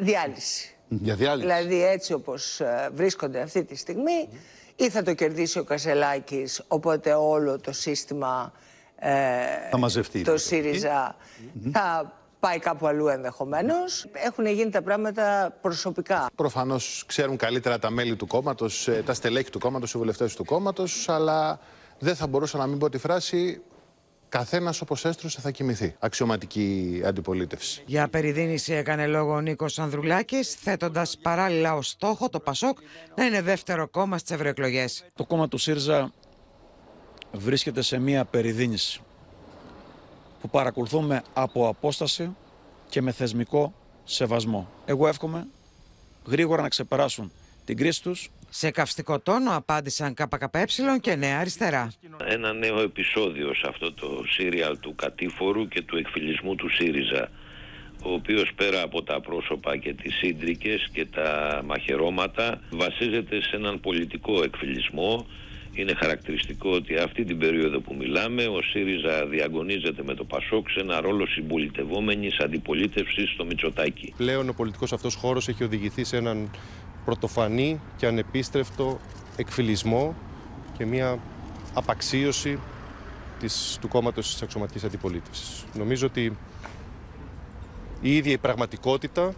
διάλυση. Για διάλυση. Δηλαδή έτσι όπως ε, βρίσκονται αυτή τη στιγμή ή θα το κερδίσει ο Κασελάκης οπότε όλο το σύστημα ε, θα μαζευτεί, το ΣΥΡΙΖΑ θα πάει κάπου αλλού ενδεχομένως. Έχουν γίνει τα πράγματα προσωπικά. Προφανώς ξέρουν καλύτερα τα μέλη του κόμματος, ε, τα στελέχη του κόμματος, οι βουλευτές του κόμματος, αλλά δεν θα μπορούσα να μην πω τη φράση Καθένας όπως έστρωσε θα κοιμηθεί. Αξιωματική αντιπολίτευση. Για περιδίνηση έκανε λόγο ο Νίκος Ανδρουλάκης, θέτοντας παράλληλα ως στόχο το Πασόκ να είναι δεύτερο κόμμα στις ευρωεκλογές. Το κόμμα του ΣΥΡΖΑ βρίσκεται σε μία περιδίνηση που παρακολουθούμε από απόσταση και με θεσμικό σεβασμό. Εγώ εύχομαι γρήγορα να ξεπεράσουν την κρίση τους. Σε καυστικό τόνο απάντησαν ΚΚΕ και Νέα Αριστερά. Ένα νέο επεισόδιο σε αυτό το σύριαλ του κατήφορου και του εκφυλισμού του ΣΥΡΙΖΑ ο οποίος πέρα από τα πρόσωπα και τις σύντρικες και τα μαχαιρώματα βασίζεται σε έναν πολιτικό εκφυλισμό είναι χαρακτηριστικό ότι αυτή την περίοδο που μιλάμε ο ΣΥΡΙΖΑ διαγωνίζεται με το ΠΑΣΟΚ σε ένα ρόλο συμπολιτευόμενης αντιπολίτευσης στο Μητσοτάκι. Πλέον ο πολιτικός αυτός χώρος έχει οδηγηθεί σε έναν πρωτοφανή και ανεπίστρεφτο εκφυλισμό και μια απαξίωση της, του κόμματος της αξιωματικής αντιπολίτευσης. Νομίζω ότι η ίδια η πραγματικότητα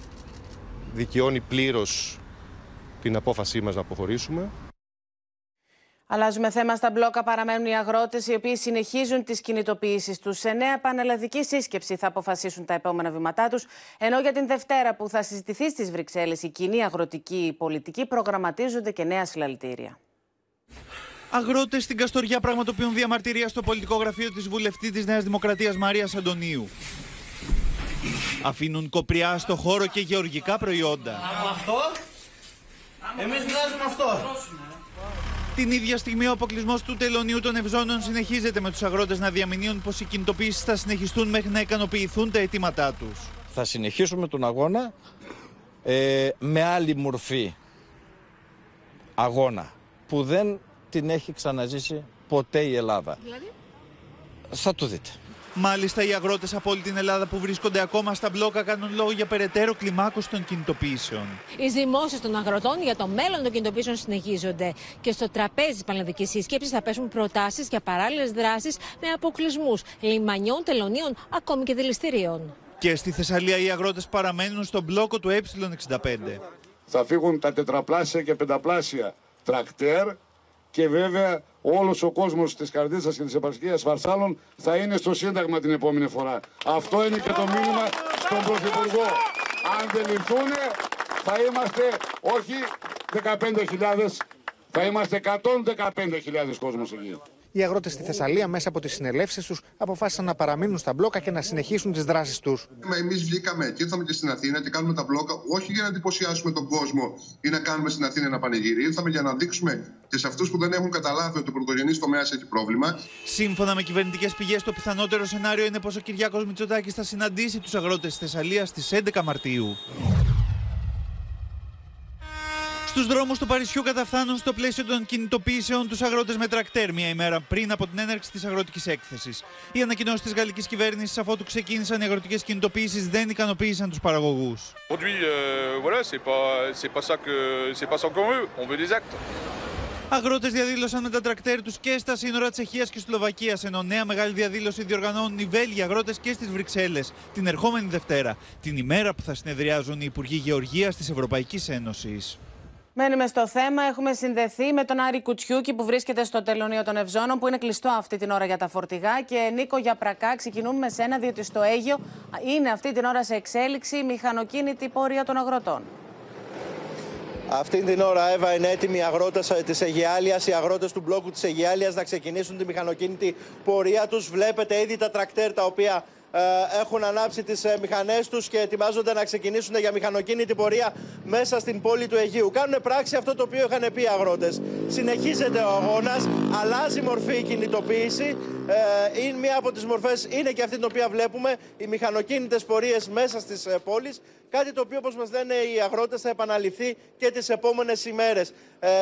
δικαιώνει πλήρως την απόφασή μας να αποχωρήσουμε. Αλλάζουμε θέμα. Στα μπλόκα παραμένουν οι αγρότες, οι οποίοι συνεχίζουν τις κινητοποιήσεις τους. Σε νέα πανελλαδική σύσκεψη θα αποφασίσουν τα επόμενα βήματά τους. Ενώ για την Δευτέρα που θα συζητηθεί στις Βρυξέλλες η κοινή αγροτική πολιτική, προγραμματίζονται και νέα συλλαλητήρια. Αγρότες στην Καστοριά πραγματοποιούν διαμαρτυρία στο πολιτικό γραφείο της βουλευτής της Νέας Δημοκρατίας Μαρίας Αντωνίου. Αφήνουν κοπριά στο χώρο και γεωργικά προϊόντα. αυτό, εμείς βγάζουμε αυτό. Την ίδια στιγμή, ο αποκλεισμός του τελωνίου των Ευζώνων συνεχίζεται με τους αγρότες να διαμηνύουν πως οι κινητοποιήσει θα συνεχιστούν μέχρι να ικανοποιηθούν τα αιτήματά τους. Θα συνεχίσουμε τον αγώνα ε, με άλλη μορφή αγώνα που δεν την έχει ξαναζήσει ποτέ η Ελλάδα. Δηλαδή; Θα το δείτε. Μάλιστα, οι αγρότες από όλη την Ελλάδα που βρίσκονται ακόμα στα μπλόκα κάνουν λόγο για περαιτέρω κλιμάκωση των κινητοποιήσεων. Οι ζυμώσεις των αγροτών για το μέλλον των κινητοποιήσεων συνεχίζονται. Και στο τραπέζι της Πανελλαδικής Σύσκεψης θα πέσουν προτάσεις για παράλληλες δράσεις με αποκλεισμούς λιμανιών, τελωνίων, ακόμη και δηληστηρίων. Και στη Θεσσαλία οι αγρότες παραμένουν στον μπλόκο του Ε65. Θα φύγουν τα τετραπλάσια και πενταπλάσια τρακτέρ και βέβαια όλος ο κόσμος της Καρδίτσα και της επαρχίας Βαρσάλων θα είναι στο Σύνταγμα την επόμενη φορά. Αυτό είναι και το μήνυμα στον Πρωθυπουργό. Αν δεν λυθούν, θα είμαστε όχι 15.000, θα είμαστε 115.000 κόσμος εκεί οι αγρότες στη Θεσσαλία μέσα από τις συνελεύσεις τους αποφάσισαν να παραμείνουν στα μπλόκα και να συνεχίσουν τις δράσεις τους. Εμείς βγήκαμε και ήρθαμε και στην Αθήνα και κάνουμε τα μπλόκα όχι για να εντυπωσιάσουμε τον κόσμο ή να κάνουμε στην Αθήνα ένα πανηγύρι. Ήρθαμε για να δείξουμε και σε αυτούς που δεν έχουν καταλάβει ότι ο πρωτογενής τομέας έχει πρόβλημα. Σύμφωνα με κυβερνητικές πηγές, το πιθανότερο σενάριο είναι πως ο Κυριάκος Μητσοτάκης θα συναντήσει τους αγρότες της Θεσσαλίας στις 11 Μαρτίου. Στους δρόμους του Παρισιού καταφθάνουν στο πλαίσιο των κινητοποιήσεων τους αγρότες με τρακτέρ μία ημέρα πριν από την έναρξη της αγροτικής έκθεσης. Οι ανακοινώσεις της γαλλικής κυβέρνησης, αφότου ξεκίνησαν οι αγροτικές κινητοποιήσεις, δεν ικανοποίησαν τους παραγωγούς. Αγρότες διαδήλωσαν με τα τρακτέρ τους και στα σύνορα Τσεχίας και Σλοβακίας, ενώ νέα μεγάλη διαδήλωση διοργανώνουν οι Βέλγοι αγρότες και στις Βρυξέλλες την ερχόμενη Δευτέρα, την ημέρα που θα συνεδριάζουν οι Υπουργοί Γεωργίας της Ευρωπαϊκής Ένωσης. Μένουμε στο θέμα. Έχουμε συνδεθεί με τον Άρη Κουτσιούκη που βρίσκεται στο τελωνίο των Ευζώνων, που είναι κλειστό αυτή την ώρα για τα φορτηγά. Και Νίκο Γιαπρακά, ξεκινούμε με σένα, διότι στο Αίγιο είναι αυτή την ώρα σε εξέλιξη η μηχανοκίνητη πορεία των αγροτών. Αυτή την ώρα, Εύα, είναι έτοιμοι οι αγρότε της Αιγιάλια, οι αγρότες του μπλόκου της Αιγιάλια να ξεκινήσουν τη μηχανοκίνητη πορεία τους. Βλέπετε ήδη τα τρακτέρ τα οποία ε, έχουν ανάψει τις ε, μηχανές τους και ετοιμάζονται να ξεκινήσουν για μηχανοκίνητη πορεία μέσα στην πόλη του Αιγείου. Κάνουν πράξη αυτό το οποίο είχαν πει οι αγρότες. Συνεχίζεται ο αγώνας, αλλάζει μορφή η κινητοποίηση. Ε, είναι μία από τις μορφές, είναι και αυτή την οποία βλέπουμε, οι μηχανοκίνητες πορείες μέσα στις πόλεις. Κάτι το οποίο, όπως μας λένε οι αγρότες, θα επαναληφθεί και τις επόμενες ημέρες.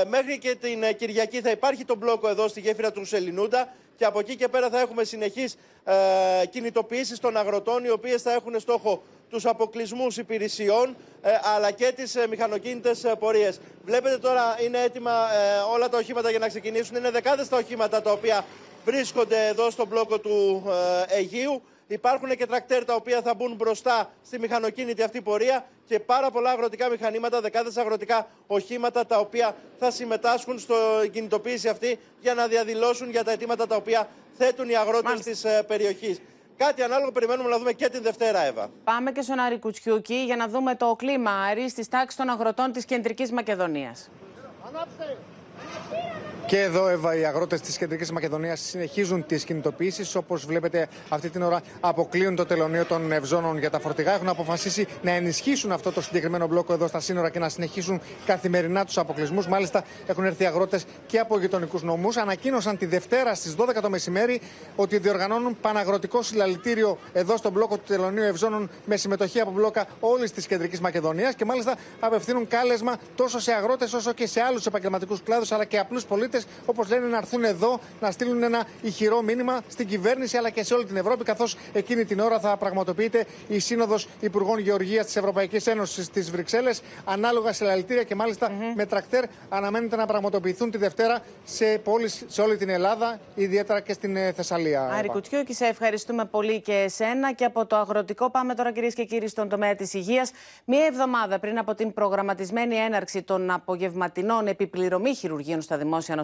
μέχρι και την Κυριακή θα υπάρχει το μπλόκο εδώ στη γέφυρα του Σελινούντα και από εκεί και πέρα θα έχουμε συνεχείς ε, κινητοποιήσεις των αγροτών οι οποίες θα έχουν στόχο τους αποκλεισμούς υπηρεσιών ε, αλλά και τις ε, μηχανοκίνητες ε, πορείες. Βλέπετε τώρα είναι έτοιμα ε, όλα τα οχήματα για να ξεκινήσουν. Είναι δεκάδες τα οχήματα τα οποία βρίσκονται εδώ στον μπλόκο του Αιγείου. Υπάρχουν και τρακτέρ τα οποία θα μπουν μπροστά στη μηχανοκίνητη αυτή πορεία και πάρα πολλά αγροτικά μηχανήματα, δεκάδες αγροτικά οχήματα τα οποία θα συμμετάσχουν στην κινητοποίηση αυτή για να διαδηλώσουν για τα αιτήματα τα οποία θέτουν οι αγρότες της ε, περιοχής. Κάτι ανάλογο περιμένουμε να δούμε και την Δευτέρα, Εύα. Πάμε και στον Άρη Κουτσιούκη για να δούμε το κλίμα Άρη στις τάξεις των αγροτών της Κεντρικής Μακεδονίας. Και εδώ, Εύα, οι αγρότες της Κεντρικής Μακεδονίας συνεχίζουν τις κινητοποιήσεις. Όπως βλέπετε, αυτή την ώρα αποκλείουν το τελωνίο των Ευζώνων για τα φορτηγά. Έχουν αποφασίσει να ενισχύσουν αυτό το συγκεκριμένο μπλόκο εδώ στα σύνορα και να συνεχίσουν καθημερινά τους αποκλεισμούς. Μάλιστα, έχουν έρθει αγρότες και από γειτονικούς νομούς. Ανακοίνωσαν τη Δευτέρα στις 12 το μεσημέρι ότι διοργανώνουν παναγροτικό συλλαλητήριο εδώ στο μπλόκο του τελωνίου Ευζώνων με συμμετοχή από μπλόκα όλης της Κεντρικής Μακεδονίας και μάλιστα απευθύνουν κάλεσμα τόσο σε αγρότες όσο και σε άλλους επαγγελματικούς κλάδους αλλά και απλούς πολίτες όπως λένε, να έρθουν εδώ να στείλουν ένα ηχηρό μήνυμα στην κυβέρνηση αλλά και σε όλη την Ευρώπη, καθώς εκείνη την ώρα θα πραγματοποιείται η Σύνοδος Υπουργών Γεωργίας της Ευρωπαϊκής Ένωσης στι Βρυξέλλες. Ανάλογα σε λαλητήρια και μάλιστα με τρακτέρ αναμένεται να πραγματοποιηθούν τη Δευτέρα σε πόλεις σε όλη την Ελλάδα, ιδιαίτερα και στην ε, Θεσσαλία. Άρη Κουτιούκη, σε ευχαριστούμε πολύ και εσένα. Και από το αγροτικό πάμε τώρα, κυρίες και κύριοι, στον τομέα της υγείας. Μία εβδομάδα πριν από την προγραμματισμένη έναρξη των απογευματινών επιπληρωμή χειρουργείων στα δημόσια νοσοκομεία,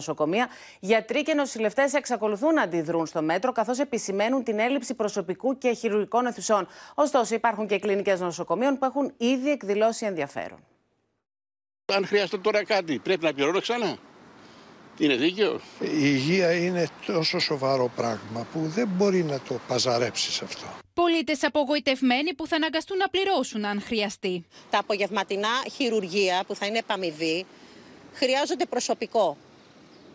γιατροί και νοσηλευτές εξακολουθούν να αντιδρούν στο μέτρο, καθώς επισημαίνουν την έλλειψη προσωπικού και χειρουργικών αιθουσών. Ωστόσο, υπάρχουν και κλινικές νοσοκομείων που έχουν ήδη εκδηλώσει ενδιαφέρον. Αν χρειαστεί τώρα κάτι, πρέπει να πληρώνω ξανά. Είναι δίκαιο. Η υγεία είναι τόσο σοβαρό πράγμα που δεν μπορεί να το παζαρέψεις αυτό. Πολίτες απογοητευμένοι που θα αναγκαστούν να πληρώσουν αν χρειαστεί. Τα απογευματινά χειρουργία που θα είναι επαμοιβή χρειάζονται προσωπικό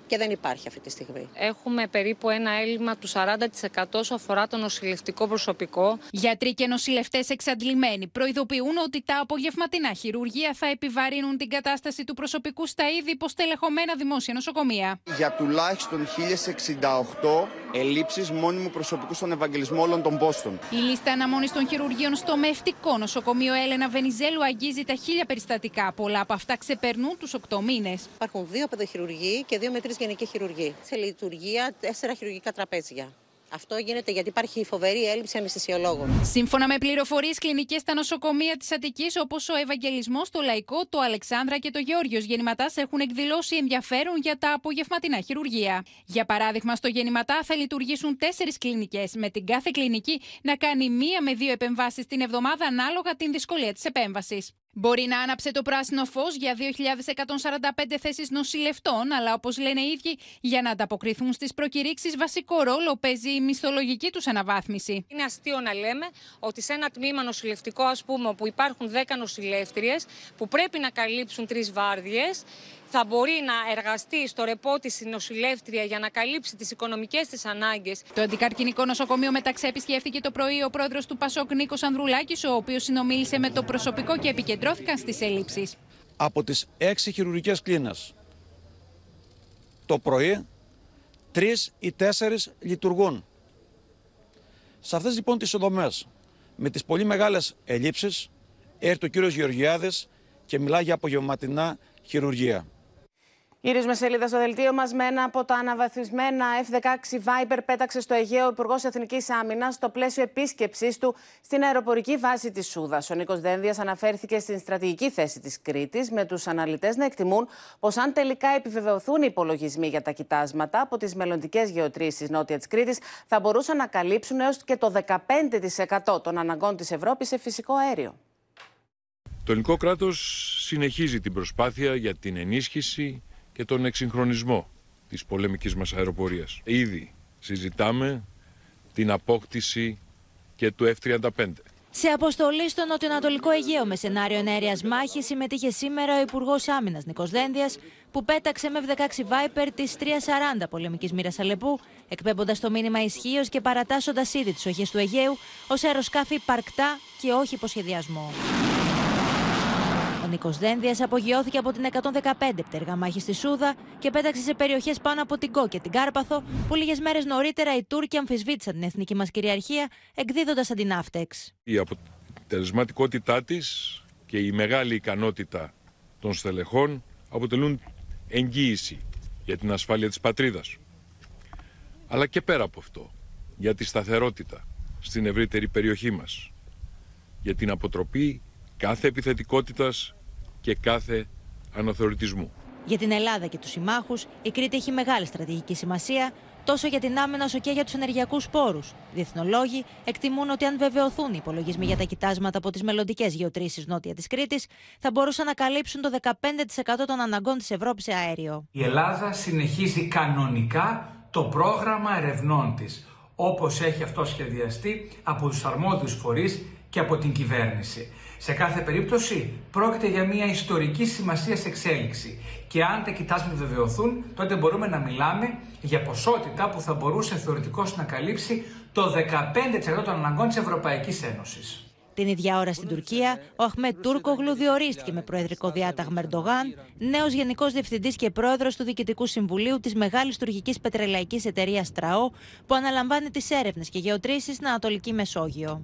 και δεν υπάρχει αυτή τη στιγμή. Έχουμε περίπου ένα έλλειμμα του 40% όσο αφορά το νοσηλευτικό προσωπικό. Γιατροί και νοσηλευτές εξαντλημένοι προειδοποιούν ότι τα απογευματινά χειρουργία θα επιβαρύνουν την κατάσταση του προσωπικού στα ήδη υποστελεχωμένα δημόσια νοσοκομεία. Για τουλάχιστον 1068 ελλείψεις μόνιμου προσωπικού στον Ευαγγελισμό όλων των πόστων. Η λίστα αναμονής των χειρουργείων στο μευτικό νοσοκομείο Έλενα Βενιζέλου αγγίζει τα χίλια περιστατικά. Πολλά από αυτά ξεπερνούν τους 8 μήνες. Υπάρχουν δύο παιδοχειρουργοί και δύο με γενική χειρουργή. Σε λειτουργία τέσσερα χειρουργικά τραπέζια. Αυτό γίνεται γιατί υπάρχει φοβερή έλλειψη αναισθησιολόγων. Σύμφωνα με πληροφορίες κλινικές στα νοσοκομεία της Αττικής, όπως ο Ευαγγελισμός, το Λαϊκό, το Αλεξάνδρα και το Γεώργιος Γεννηματάς, έχουν εκδηλώσει ενδιαφέρον για τα απογευματινά χειρουργία. Για παράδειγμα, στο Γεννηματά θα λειτουργήσουν τέσσερις κλινικές, με την κάθε κλινική να κάνει μία με δύο επεμβάσεις την εβδομάδα ανάλογα την δυσκολία της επέμβασης. Μπορεί να άναψε το πράσινο φως για 2.145 θέσεις νοσηλευτών, αλλά όπως λένε οι ίδιοι, για να ανταποκριθούν στις προκηρύξεις, βασικό ρόλο παίζει η μισθολογική τους αναβάθμιση. Είναι αστείο να λέμε ότι σε ένα τμήμα νοσηλευτικό, ας πούμε, όπου υπάρχουν 10 νοσηλεύτριες που πρέπει να καλύψουν τρεις βάρδιες, θα μπορεί να εργαστεί στο ρεπό της νοσηλεύτρια για να καλύψει τις οικονομικές της ανάγκες. Το αντικαρκυνικό νοσοκομείο μεταξύ επισκέφθηκε το πρωί ο πρόεδρος του Πασόκ Νίκος Ανδρουλάκης, ο οποίος συνομίλησε με το προσωπικό και επικεντρώθηκαν στις έλλειψει. Από τις έξι χειρουργικές κλίνες το πρωί, τρεις ή τέσσερις λειτουργούν. Σε αυτές λοιπόν τις οδομές, με τις πολύ μεγάλες ελλείψεις, έρθει ο κύριος Γεωργιάδης και μιλάει για απογευματινά χειρουργία. Γυρίζουμε σελίδα στο δελτίο μας με ένα από τα αναβαθμισμένα F-16 Viper πέταξε στο Αιγαίο ο Υπουργός Εθνικής Άμυνας στο πλαίσιο επίσκεψής του στην αεροπορική βάση της Σούδας. Ο Νίκος Δένδιας αναφέρθηκε στην στρατηγική θέση της Κρήτης, με τους αναλυτές να εκτιμούν πως αν τελικά επιβεβαιωθούν οι υπολογισμοί για τα κοιτάσματα από τις μελλοντικές γεωτρήσεις νότια της Κρήτης, θα μπορούσαν να καλύψουν έως και το 15% των αναγκών της Ευρώπης σε φυσικό αέριο. Το ελληνικό κράτος συνεχίζει την προσπάθεια για την ενίσχυση και τον εξυγχρονισμό της πολεμικής μας αεροπορίας. Ήδη συζητάμε την απόκτηση και του F-35. Σε αποστολή στο Νοτιοανατολικό Αιγαίο με σενάριο ενέργειας μάχης συμμετείχε σήμερα ο Υπουργός Άμυνας Νικός Δένδιας, που πέταξε με F-16 Viper τη 340 πολεμικής μοίρας Αλεπού, εκπέμποντας το μήνυμα ισχύως και παρατάσσοντας ήδη τι οχέ του Αιγαίου ως αεροσκάφη παρκτά και όχι υποσχεδιασμό. Ο Νίκο Δένδιας απογειώθηκε από την 115 πτέρυγα μάχη στη Σούδα και πέταξε σε περιοχές πάνω από την Κό και την Κάρπαθο, που λίγες μέρες νωρίτερα οι Τούρκοι αμφισβήτησαν την εθνική μας κυριαρχία, εκδίδοντας αντιναύτεξ. Η αποτελεσματικότητά της και η μεγάλη ικανότητα των στελεχών αποτελούν εγγύηση για την ασφάλεια της πατρίδας. Αλλά και πέρα από αυτό, για τη σταθερότητα στην ευρύτερη περιοχή μας, για την αποτροπή κάθε επιθετικότητας και κάθε αναθεωρητισμού. Για την Ελλάδα και τους συμμάχους, η Κρήτη έχει μεγάλη στρατηγική σημασία τόσο για την άμυνα όσο και για τους ενεργειακούς πόρου. Διεθνολόγοι εκτιμούν ότι αν βεβαιωθούν οι υπολογισμοί για τα κοιτάσματα από τις μελλοντικές γεωτρήσεις νότια της Κρήτης, θα μπορούσαν να καλύψουν το 15% των αναγκών της Ευρώπης σε αέριο. Η Ελλάδα συνεχίζει κανονικά το πρόγραμμα ερευνών της, όπως έχει αυτό σχεδιαστεί από τους αρμόδιους φορείς και από την κυβέρνηση. Σε κάθε περίπτωση πρόκειται για μια ιστορική σημασία σε εξέλιξη και αν τα κοιτάσματα βεβαιωθούν τότε μπορούμε να μιλάμε για ποσότητα που θα μπορούσε θεωρητικώς να καλύψει το 15% των αναγκών της Ευρωπαϊκής Ένωσης. Την ίδια ώρα στην Τουρκία, ο Αχμέτ Τούρκογλου διορίστηκε με προεδρικό διάταγμα Ερντογάν, νέος Γενικός Διευθυντής και Πρόεδρος του Διοικητικού Συμβουλίου της μεγάλης τουρκικής πετρελαϊκής εταιρείας ΤΡΑΟ, που αναλαμβάνει τις έρευνες και γεωτρήσεις στην Ανατολική Μεσόγειο.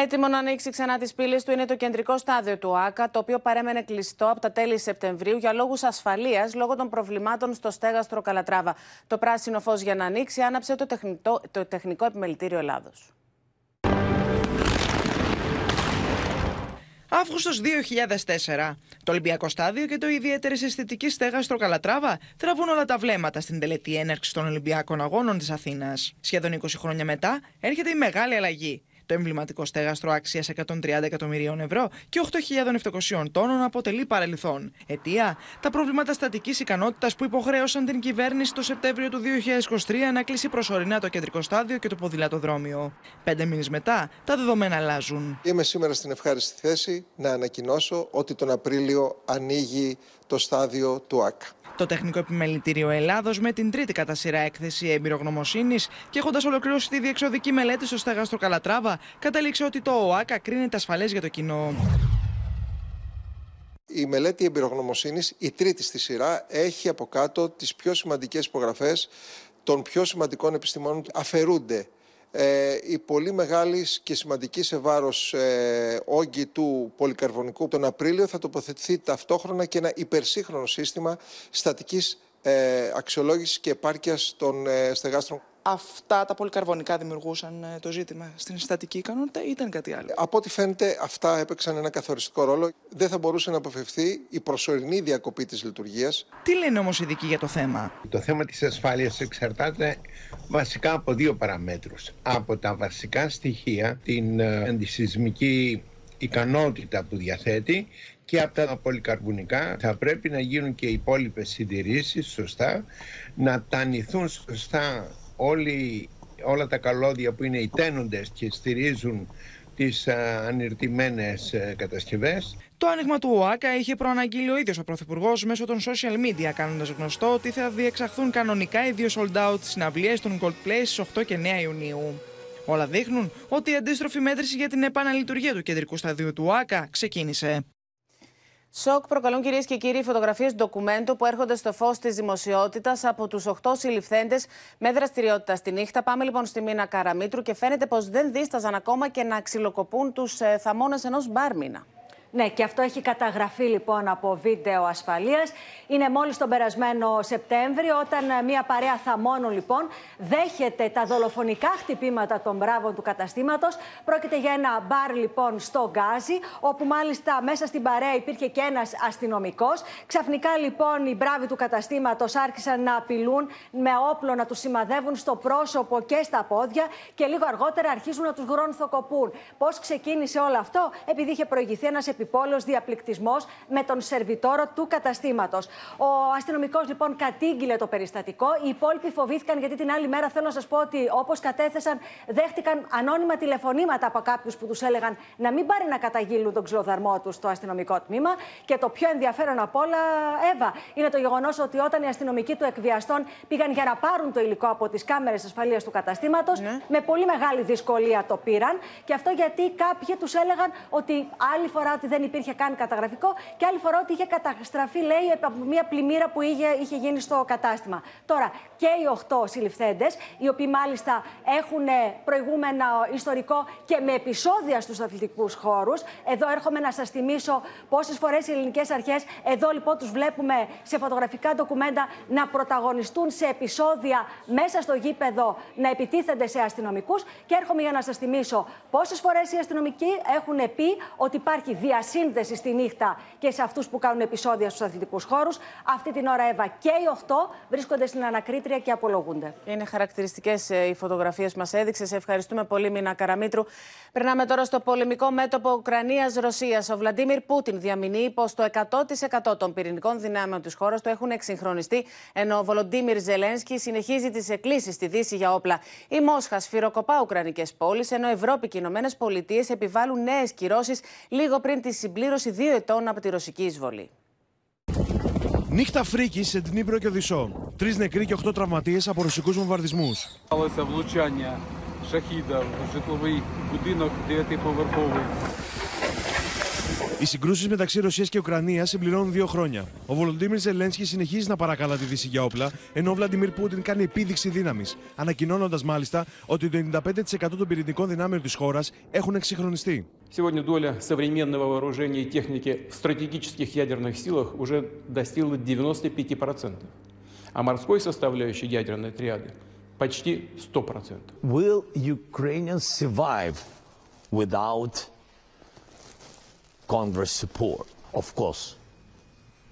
Έτοιμο να ανοίξει ξανά τις πύλες του είναι το κεντρικό στάδιο του ΆΚΑ, το οποίο παρέμενε κλειστό από τα τέλη Σεπτεμβρίου για λόγους ασφαλείας λόγω των προβλημάτων στο στέγαστρο Καλατράβα. Το πράσινο φως για να ανοίξει άναψε το τεχνικό, το τεχνικό επιμελητήριο Ελλάδος. Αύγουστος 2004. Το Ολυμπιακό Στάδιο και το ιδιαίτερη αισθητική στέγαστρο Καλατράβα τραβούν όλα τα βλέμματα στην τελετή έναρξης των Ολυμπιακών Αγώνων της Αθήνας. Σχεδόν 20 χρόνια μετά έρχεται η μεγάλη αλλαγή. Το εμβληματικό στέγαστρο άξια 130 εκατομμυρίων ευρώ και 8.700 τόνων αποτελεί παρελθόν. Αιτία, τα προβλήματα στατικής ικανότητας που υποχρέωσαν την κυβέρνηση το Σεπτέμβριο του 2023 να κλείσει προσωρινά το κεντρικό στάδιο και το ποδηλατοδρόμιο. Πέντε μήνες μετά, τα δεδομένα αλλάζουν. Είμαι σήμερα στην ευχάριστη θέση να ανακοινώσω ότι τον Απρίλιο ανοίγει το στάδιο του ΑΚΑ. Το Τεχνικό Επιμελητήριο Ελλάδος, με την τρίτη κατά σειρά έκθεση εμπειρογνωμοσύνης και έχοντας ολοκληρώσει τη διεξοδική μελέτη στο στεγάστρο Καλατράβα, κατέληξε ότι το ΟΑΚΑ κρίνεται ασφαλές για το κοινό. Η μελέτη εμπειρογνωμοσύνης, η τρίτη στη σειρά, έχει από κάτω τις πιο σημαντικές υπογραφές των πιο σημαντικών επιστημόνων αφαιρούνται ε, η πολύ μεγάλη και σημαντική σε βάρος ε, όγκη του πολυκαρβονικού τον Απρίλιο θα τοποθετηθεί ταυτόχρονα και ένα υπερσύγχρονο σύστημα στατικής ε, αξιολόγησης και επάρκειας των ε, στεγάστρων αυτά τα πολυκαρβονικά δημιουργούσαν ε, το ζήτημα στην συστατική ικανότητα ή ήταν κάτι άλλο; Από ό,τι φαίνεται αυτά έπαιξαν ένα καθοριστικό ρόλο. Δεν θα μπορούσε να αποφευθεί η προσωρινή διακοπή της λειτουργίας. Τι λένε όμως οι ειδικοί για το θέμα; Το θέμα της ασφάλειας εξαρτάται βασικά από δύο παραμέτρους. Από τα βασικά στοιχεία, την ε, αντισυσμική ικανότητα που διαθέτει και από τα πολυκαρβουνικά θα πρέπει να γίνουν και οι υπόλοιπες συντηρήσεις σωστά, να τανηθούν σωστά όλοι, όλα τα καλώδια που είναι οι τένοντες και στηρίζουν τις ανερτημένες ε, κατασκευές. Το άνοιγμα του ΟΑΚΑ είχε προαναγγείλει ο ίδιος ο Πρωθυπουργός μέσω των social media, κάνοντας γνωστό ότι θα διεξαχθούν κανονικά οι δύο sold out συναυλίες των Goldplay στις 8 και 9 Ιουνίου. Όλα δείχνουν ότι η αντίστροφη μέτρηση για την επαναλειτουργία του κεντρικού σταδίου του ΟΑΚΑ ξεκίνησε. Σοκ προκαλούν κυρίες και κύριοι φωτογραφίες ντοκουμέντου που έρχονται στο φως της δημοσιότητας από τους 8 συλληφθέντες με δραστηριότητα στη νύχτα. Πάμε λοιπόν στη Μίνα Καραμίτρου και φαίνεται πως δεν δίσταζαν ακόμα και να ξυλοκοπούν τους ε, θαμώνες ενός μπάρμινα. Ναι, και αυτό έχει καταγραφεί λοιπόν από βίντεο ασφαλείας. Είναι μόλις τον περασμένο Σεπτέμβριο, όταν ε, μια παρέα θαμώνων λοιπόν δέχεται τα δολοφονικά χτυπήματα των μπράβων του καταστήματος. Πρόκειται για ένα μπαρ λοιπόν στο Γκάζι, όπου μάλιστα μέσα στην παρέα υπήρχε και ένας αστυνομικός. Ξαφνικά λοιπόν οι μπράβοι του καταστήματος άρχισαν να απειλούν με όπλο να τους σημαδεύουν στο πρόσωπο και στα πόδια και λίγο αργότερα αρχίζουν να τους γρονθοκοπούν. Πώς ξεκίνησε όλο αυτό, επειδή είχε προηγηθεί ένας επιπόλαιος διαπληκτισμός με τον σερβιτόρο του καταστήματος. Ο αστυνομικός λοιπόν κατήγγειλε το περιστατικό. Οι υπόλοιποι φοβήθηκαν γιατί την άλλη μέρα θέλω να σας πω ότι όπως κατέθεσαν, δέχτηκαν ανώνυμα τηλεφωνήματα από κάποιους που τους έλεγαν να μην πάρει να καταγγείλουν τον ξυλοδαρμό τους στο αστυνομικό τμήμα. Και το πιο ενδιαφέρον απ' όλα, Εύα, είναι το γεγονός ότι όταν οι αστυνομικοί του εκβιαστών πήγαν για να πάρουν το υλικό από τις κάμερες ασφαλείας του καταστήματος, ναι. με πολύ μεγάλη δυσκολία το πήραν. Και αυτό γιατί κάποιοι τους έλεγαν ότι άλλη φορά ότι δεν υπήρχε καν καταγραφικό και άλλη φορά ότι είχε καταστραφεί, λέει, από μια πλημμύρα που είχε, είχε γίνει στο κατάστημα. Τώρα, και οι 8 συλληφθέντες, οι οποίοι μάλιστα έχουν προηγούμενα ιστορικό και με επεισόδια στους αθλητικούς χώρους. Εδώ έρχομαι να σας θυμίσω πόσες φορές οι ελληνικές αρχές, εδώ λοιπόν τους βλέπουμε σε φωτογραφικά ντοκουμέντα να πρωταγωνιστούν σε επεισόδια μέσα στο γήπεδο να επιτίθενται σε αστυνομικούς. Και έρχομαι για να σας θυμίσω πόσες φορές οι αστυνομικοί έχουν πει ότι υπάρχει διασύνδεση στη νύχτα και σε αυτούς που κάνουν επεισόδια στους αθλητικούς χώρους. Αυτή την ώρα, Εύα, και οι 8 βρίσκονται στην ανακρίτρια και απολογούνται. Είναι χαρακτηριστικές ε, οι φωτογραφίες που μας έδειξε. Σε ευχαριστούμε πολύ, Μίνα Καραμίτρου. Περνάμε τώρα στο πολεμικό μέτωπο Ουκρανία-Ρωσία. Ο Βλαντίμιρ Πούτιν διαμηνύει πως το 100% των πυρηνικών δυνάμεων της χώρας του έχουν εξυγχρονιστεί, ενώ ο Βολοντίμιρ Ζελένσκι συνεχίζει τις εκκλήσεις στη Δύση για όπλα. Η Μόσχας σφυροκοπά Ουκρανικές πόλεις, ενώ Ευρώπη και οι Ηνωμένες Πολιτείες επιβάλλουν νέες κυρώσεις λίγο πριν τη συμπλήρωση δύο ετών από τη ρωσική εισβολή. Νύχτα φρίκη σε Τνίπρο και Οδυσσό. Τρεις νεκροί και οχτώ τραυματίες από ρωσικούς βομβαρδισμούς. Οι συγκρούσεις μεταξύ Ρωσίας και Ουκρανίας συμπληρώνουν δύο χρόνια. Ο Βολοντίμιρ Ζελένσκι συνεχίζει να παρακαλά τη Δύση για όπλα, ενώ ο Βλαντιμίρ Πούτιν κάνει επίδειξη δύναμης, ανακοινώνοντας μάλιστα ότι το 95% των πυρηνικών δυνάμεων της χώρας έχουν εξυγχρονιστεί. Сегодня доля современного вооружения и техники в стратегических ядерных силах уже достигла 95%, а морской составляющей ядерной триады почти 100%. Will Ukrainians survive without Congress support, of course,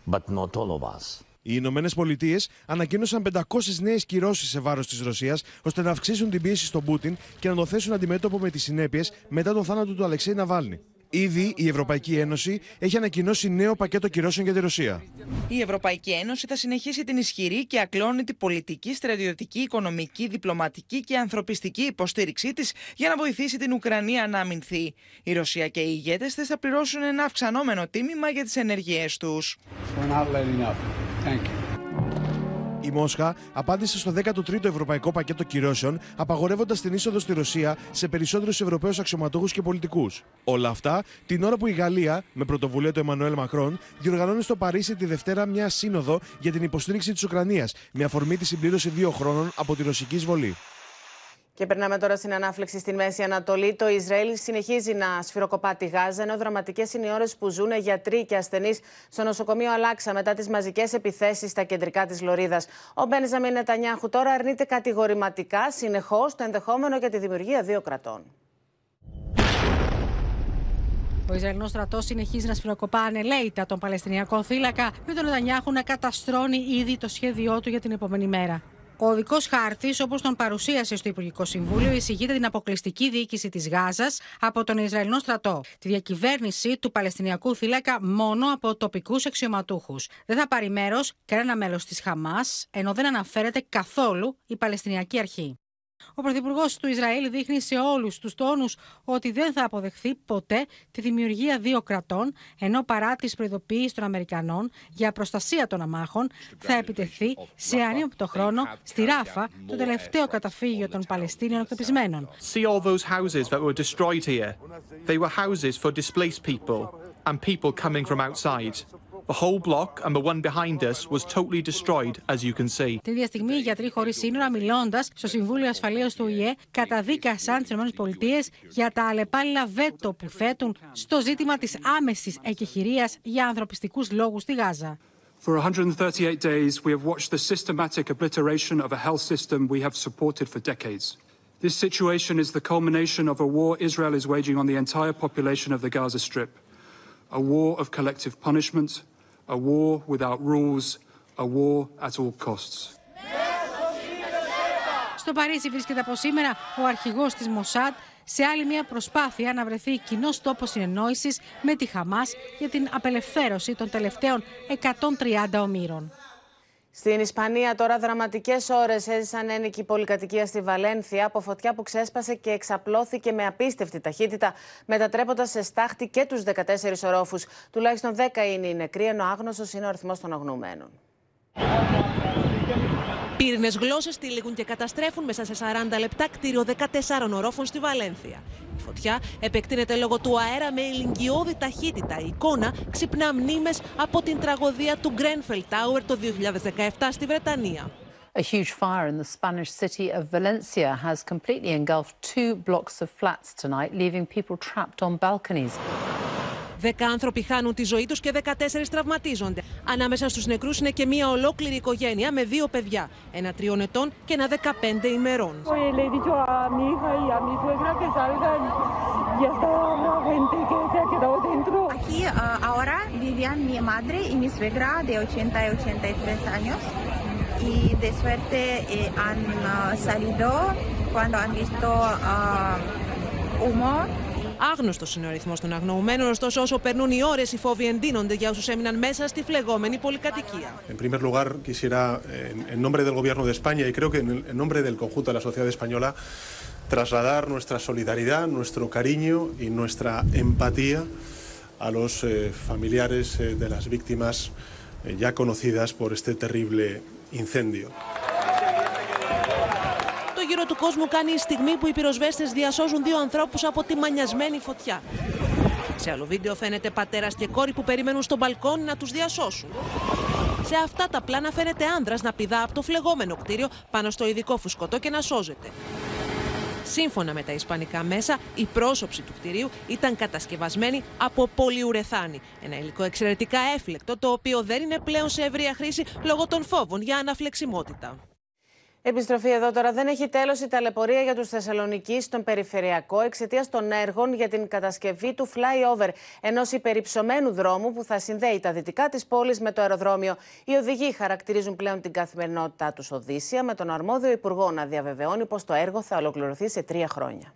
but not all of us. Οι Ηνωμένες Πολιτείες ανακοίνωσαν 500 νέες κυρώσεις σε βάρος της Ρωσίας ώστε να αυξήσουν την πίεση στον Πούτιν και να το θέσουν αντιμέτωπο με τις συνέπειες μετά τον θάνατο του Αλεξέη Ναβάλνη. Ήδη η Ευρωπαϊκή Ένωση έχει ανακοινώσει νέο πακέτο κυρώσεων για τη Ρωσία. Η Ευρωπαϊκή Ένωση θα συνεχίσει την ισχυρή και ακλόνητη πολιτική, στρατιωτική, οικονομική, διπλωματική και ανθρωπιστική υποστήριξή της για να βοηθήσει την Ουκρανία να αμυνθεί. Η Ρωσία και οι ηγέτες της θα πληρώσουν ένα αυξανόμενο τίμημα για τις ενεργειέ τους. Η Μόσχα απάντησε στο 13ο Ευρωπαϊκό Πακέτο Κυρώσεων, απαγορεύοντας την είσοδο στη Ρωσία σε περισσότερους Ευρωπαίους αξιωματούχους και πολιτικούς. Όλα αυτά την ώρα που η Γαλλία, με πρωτοβουλία του Εμμανουέλ Μακρόν, διοργανώνει στο Παρίσι τη Δευτέρα μια σύνοδο για την υποστήριξη της Ουκρανίας, με αφορμή τη συμπλήρωση δύο χρόνων από τη ρωσική εισβολή. Και περνάμε τώρα στην ανάφλεξη στην Μέση Ανατολή. Το Ισραήλ συνεχίζει να σφυροκοπά τη Γάζα, ενώ δραματικές είναι οι ώρες που ζουν γιατροί και ασθενείς στο νοσοκομείο Αλάξα μετά τις μαζικές επιθέσεις στα κεντρικά της Λωρίδας. Ο Μπένζαμιν Νετανιάχου τώρα αρνείται κατηγορηματικά συνεχώς το ενδεχόμενο για τη δημιουργία δύο κρατών. Ο Ισραηλινός στρατός συνεχίζει να σφυροκοπά ανελαίητα τον Παλαιστινιακό θύλακα, με τον Νετανιάχου να καταστρώνει ήδη το σχέδιό του για την επόμενη μέρα. Ο οδικό χάρτης, όπως τον παρουσίασε στο Υπουργικό Συμβούλιο, εισηγείται την αποκλειστική διοίκηση της Γάζας από τον Ισραηλινό στρατό. Τη διακυβέρνηση του Παλαιστινιακού θύλακα μόνο από τοπικούς αξιωματούχους. Δεν θα πάρει μέρος κανένα μέλος της Χαμάς, ενώ δεν αναφέρεται καθόλου η Παλαιστινιακή Αρχή. Ο Πρωθυπουργός του Ισραήλ δείχνει σε όλους τους τόνους ότι δεν θα αποδεχθεί ποτέ τη δημιουργία δύο κρατών, ενώ παρά τις προειδοποιήσει των Αμερικανών για προστασία των αμάχων, θα επιτεθεί σε ανύποπτο χρόνο στη Ράφα, το τελευταίο καταφύγιο των Παλαιστίνιων εκτοπισμένων. See all those houses that were destroyed here. They were houses for displaced people and people coming from outside. The whole block and the one behind us was totally destroyed, as you can see. Την ίδια στιγμή, οι γιατροί χωρί σύνορα, μιλώντα στο Συμβούλιο Ασφαλεία του ΙΕ, καταδίκασαν τι ΗΠΑ για τα αλλεπάλληλα βέτο που θέτουν στο ζήτημα τη άμεση εκεχηρία για ανθρωπιστικού λόγου στη Γάζα. For 138 days, we have watched the systematic obliteration of a health system we have supported for decades. This situation is the culmination of a war Israel is waging on the entire population of the Gaza Strip. A war of collective punishment, a war without rules, a war at all costs. Στο Παρίσι βρίσκεται από σήμερα ο αρχηγός της Μοσάτ σε άλλη μια προσπάθεια να βρεθεί κοινός τόπος συνεννόησης με τη Χαμάς για την απελευθέρωση των τελευταίων 130 ομήρων. Στην Ισπανία τώρα δραματικές ώρες έζησαν ένικοι πολυκατοικία στη Βαλένθια από φωτιά που ξέσπασε και εξαπλώθηκε με απίστευτη ταχύτητα μετατρέποντας σε στάχτη και τους 14 ορόφους. Τουλάχιστον 10 είναι οι νεκροί ενώ άγνωστος είναι ο αριθμός των αγνωμένων. Πύρινες γλώσσες τυλίγουν και καταστρέφουν μέσα σε 40 λεπτά κτίριο 14 ορόφων στη Βαλένθια. Η φωτιά επεκτείνεται λόγω του αέρα με ηλικιώδη ταχύτητα. Η εικόνα ξυπνά μνήμες από την τραγωδία του Grenfell Tower το 2017 στη Βρετανία. A huge fire in the Spanish city of Valencia has completely engulfed two blocks of flats tonight, leaving people trapped on balconies. Δέκα άνθρωποι χάνουν τη ζωή τους και 14 τραυματίζονται. Ανάμεσα στους νεκρούς είναι και μια ολόκληρη οικογένεια με δύο παιδιά, ένα τριών ετών και ένα 15 ημερών. Aquí uh, ahora vivían mi madre y mi suegra de 80 y 83 años y de suerte eh, han uh, salido cuando han visto uh, humo Άγνωστο είναι ο αριθμό των αγνοωμένων, ωστόσο, όσο περνούν οι ώρε, οι φόβοι εντείνονται για όσου έμειναν μέσα στη φλεγόμενη πολυκατοικία. En primer lugar, quisiera, en, en nombre del Gobierno de España y creo que en, en nombre del conjunto de la sociedad española, trasladar nuestra solidaridad, nuestro cariño y nuestra empatía a los eh, familiares eh, de las víctimas eh, ya conocidas por este terrible incendio. Γύρω του κόσμου κάνει η στιγμή που οι πυροσβέστες διασώζουν δύο ανθρώπους από τη μανιασμένη φωτιά. Σε άλλο βίντεο φαίνεται πατέρας και κόρη που περιμένουν στο μπαλκόνι να τους διασώσουν. Σε αυτά τα πλάνα φαίνεται άνδρας να πηδά από το φλεγόμενο κτίριο πάνω στο ειδικό φουσκωτό και να σώζεται. Σύμφωνα με τα ισπανικά μέσα, η πρόσωψη του κτηρίου ήταν κατασκευασμένη από πολυουρεθάνη. Ένα υλικό εξαιρετικά έφλεκτο, το οποίο δεν είναι πλέον σε ευρεία χρήση λόγω των φόβων για αναφλεξιμότητα. Επιστροφή εδώ τώρα. Δεν έχει τέλος η ταλαιπωρία για τους Θεσσαλονίκη στον περιφερειακό εξαιτίας των έργων για την κατασκευή του flyover, ενός υπερυψωμένου δρόμου που θα συνδέει τα δυτικά της πόλης με το αεροδρόμιο. Οι οδηγοί χαρακτηρίζουν πλέον την καθημερινότητά τους Οδύσσια, με τον αρμόδιο υπουργό να διαβεβαιώνει πως το έργο θα ολοκληρωθεί σε τρία χρόνια.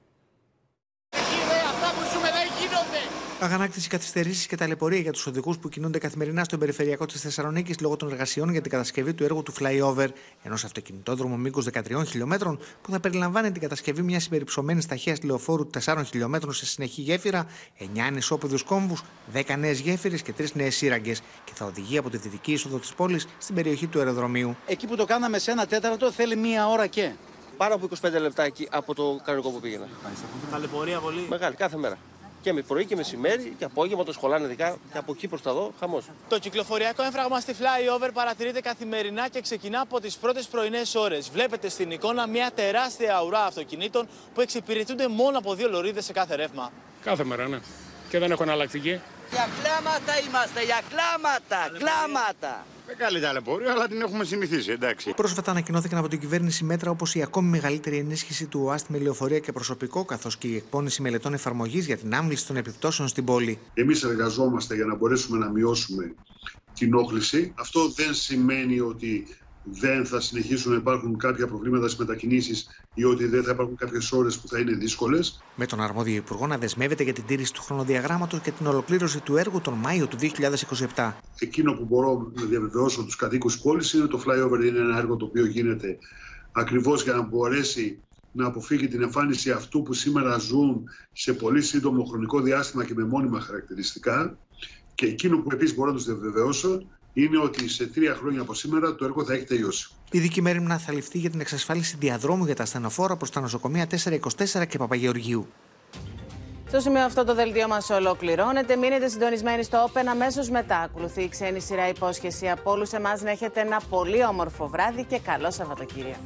Αγανάκτηση, καθυστερήσεις και ταλαιπωρία για τους οδηγούς που κινούνται καθημερινά στον περιφερειακό της Θεσσαλονίκης λόγω των εργασιών για την κατασκευή του έργου του flyover, ενός αυτοκινητόδρομου μήκους 13 χιλιόμετρων που θα περιλαμβάνει την κατασκευή μιας υπερυψωμένη ταχείας λεωφόρου 4 χιλιόμετρων σε συνεχή γέφυρα, 9 ανισόπεδου κόμβους, 10 νέες γέφυρες και 3 νέες σύραγγες και θα οδηγεί από τη δυτική είσοδο της πόλης στην περιοχή του αεροδρομίου. Εκεί που το κάναμε σε ένα τέταρτο θέλει μία ώρα και. Πάρα από 25 λεπτά εκεί από το κανονικό που πήγαινα. Ταλαιπωρία πολύ. Μεγάλη, κάθε μέρα. Και με πρωί και μεσημέρι και απόγευμα το σχολάνε ειδικά και από εκεί προς τα δω, χαμός. Το κυκλοφοριακό έμφραγμα στη flyover παρατηρείται καθημερινά και ξεκινά από τις πρώτες πρωινές ώρες. Βλέπετε στην εικόνα μια τεράστια ουρά αυτοκινήτων που εξυπηρετούνται μόνο από δύο λωρίδες σε κάθε ρεύμα. Κάθε μέρα, ναι. Και δεν έχω εναλλακτική. Για κλάματα είμαστε, για κλάματα, κλάματα. Μεγάλη ταλαιπωρία, αλλά την έχουμε συνηθίσει, εντάξει. Πρόσφατα ανακοινώθηκαν από την κυβέρνηση μέτρα όπως η ακόμη μεγαλύτερη ενίσχυση του ΟΑΣΤ με λεωφορεία και προσωπικό, καθώς και η εκπόνηση μελετών εφαρμογής για την άμβληση των επιπτώσεων στην πόλη. Εμείς εργαζόμαστε για να μπορέσουμε να μειώσουμε την όχληση. Αυτό δεν σημαίνει ότι δεν θα συνεχίσουν να υπάρχουν κάποια προβλήματα στις μετακινήσεις ή ότι δεν θα υπάρχουν κάποιες ώρες που θα είναι δύσκολες. Με τον αρμόδιο Υπουργό να δεσμεύεται για την τήρηση του χρονοδιαγράμματος και την ολοκλήρωση του έργου τον Μάιο του 2027. Εκείνο που μπορώ να διαβεβαιώσω τους κατοίκους πόλης είναι ότι το flyover είναι ένα έργο το οποίο γίνεται ακριβώς για να μπορέσει να αποφύγει την εμφάνιση αυτού που σήμερα ζουν σε πολύ σύντομο χρονικό διάστημα και με μόνιμα χαρακτηριστικά. Και εκείνο που επίσης μπορώ να τους διαβεβαιώσω είναι ότι σε τρία χρόνια από σήμερα το έργο θα έχει τελειώσει. Η δική μέρημνα θα ληφθεί για την εξασφάλιση διαδρόμου για τα ασθενοφόρα προς τα νοσοκομεία 424 και Παπαγεωργίου. Στο σημείο αυτό το δελτίο μας ολοκληρώνεται. Μείνετε συντονισμένοι στο Open. Αμέσως μετά ακολουθεί η ξένη σειρά υπόσχεση από όλους εμάς να έχετε ένα πολύ όμορφο βράδυ και καλό Σαββατοκύριακο.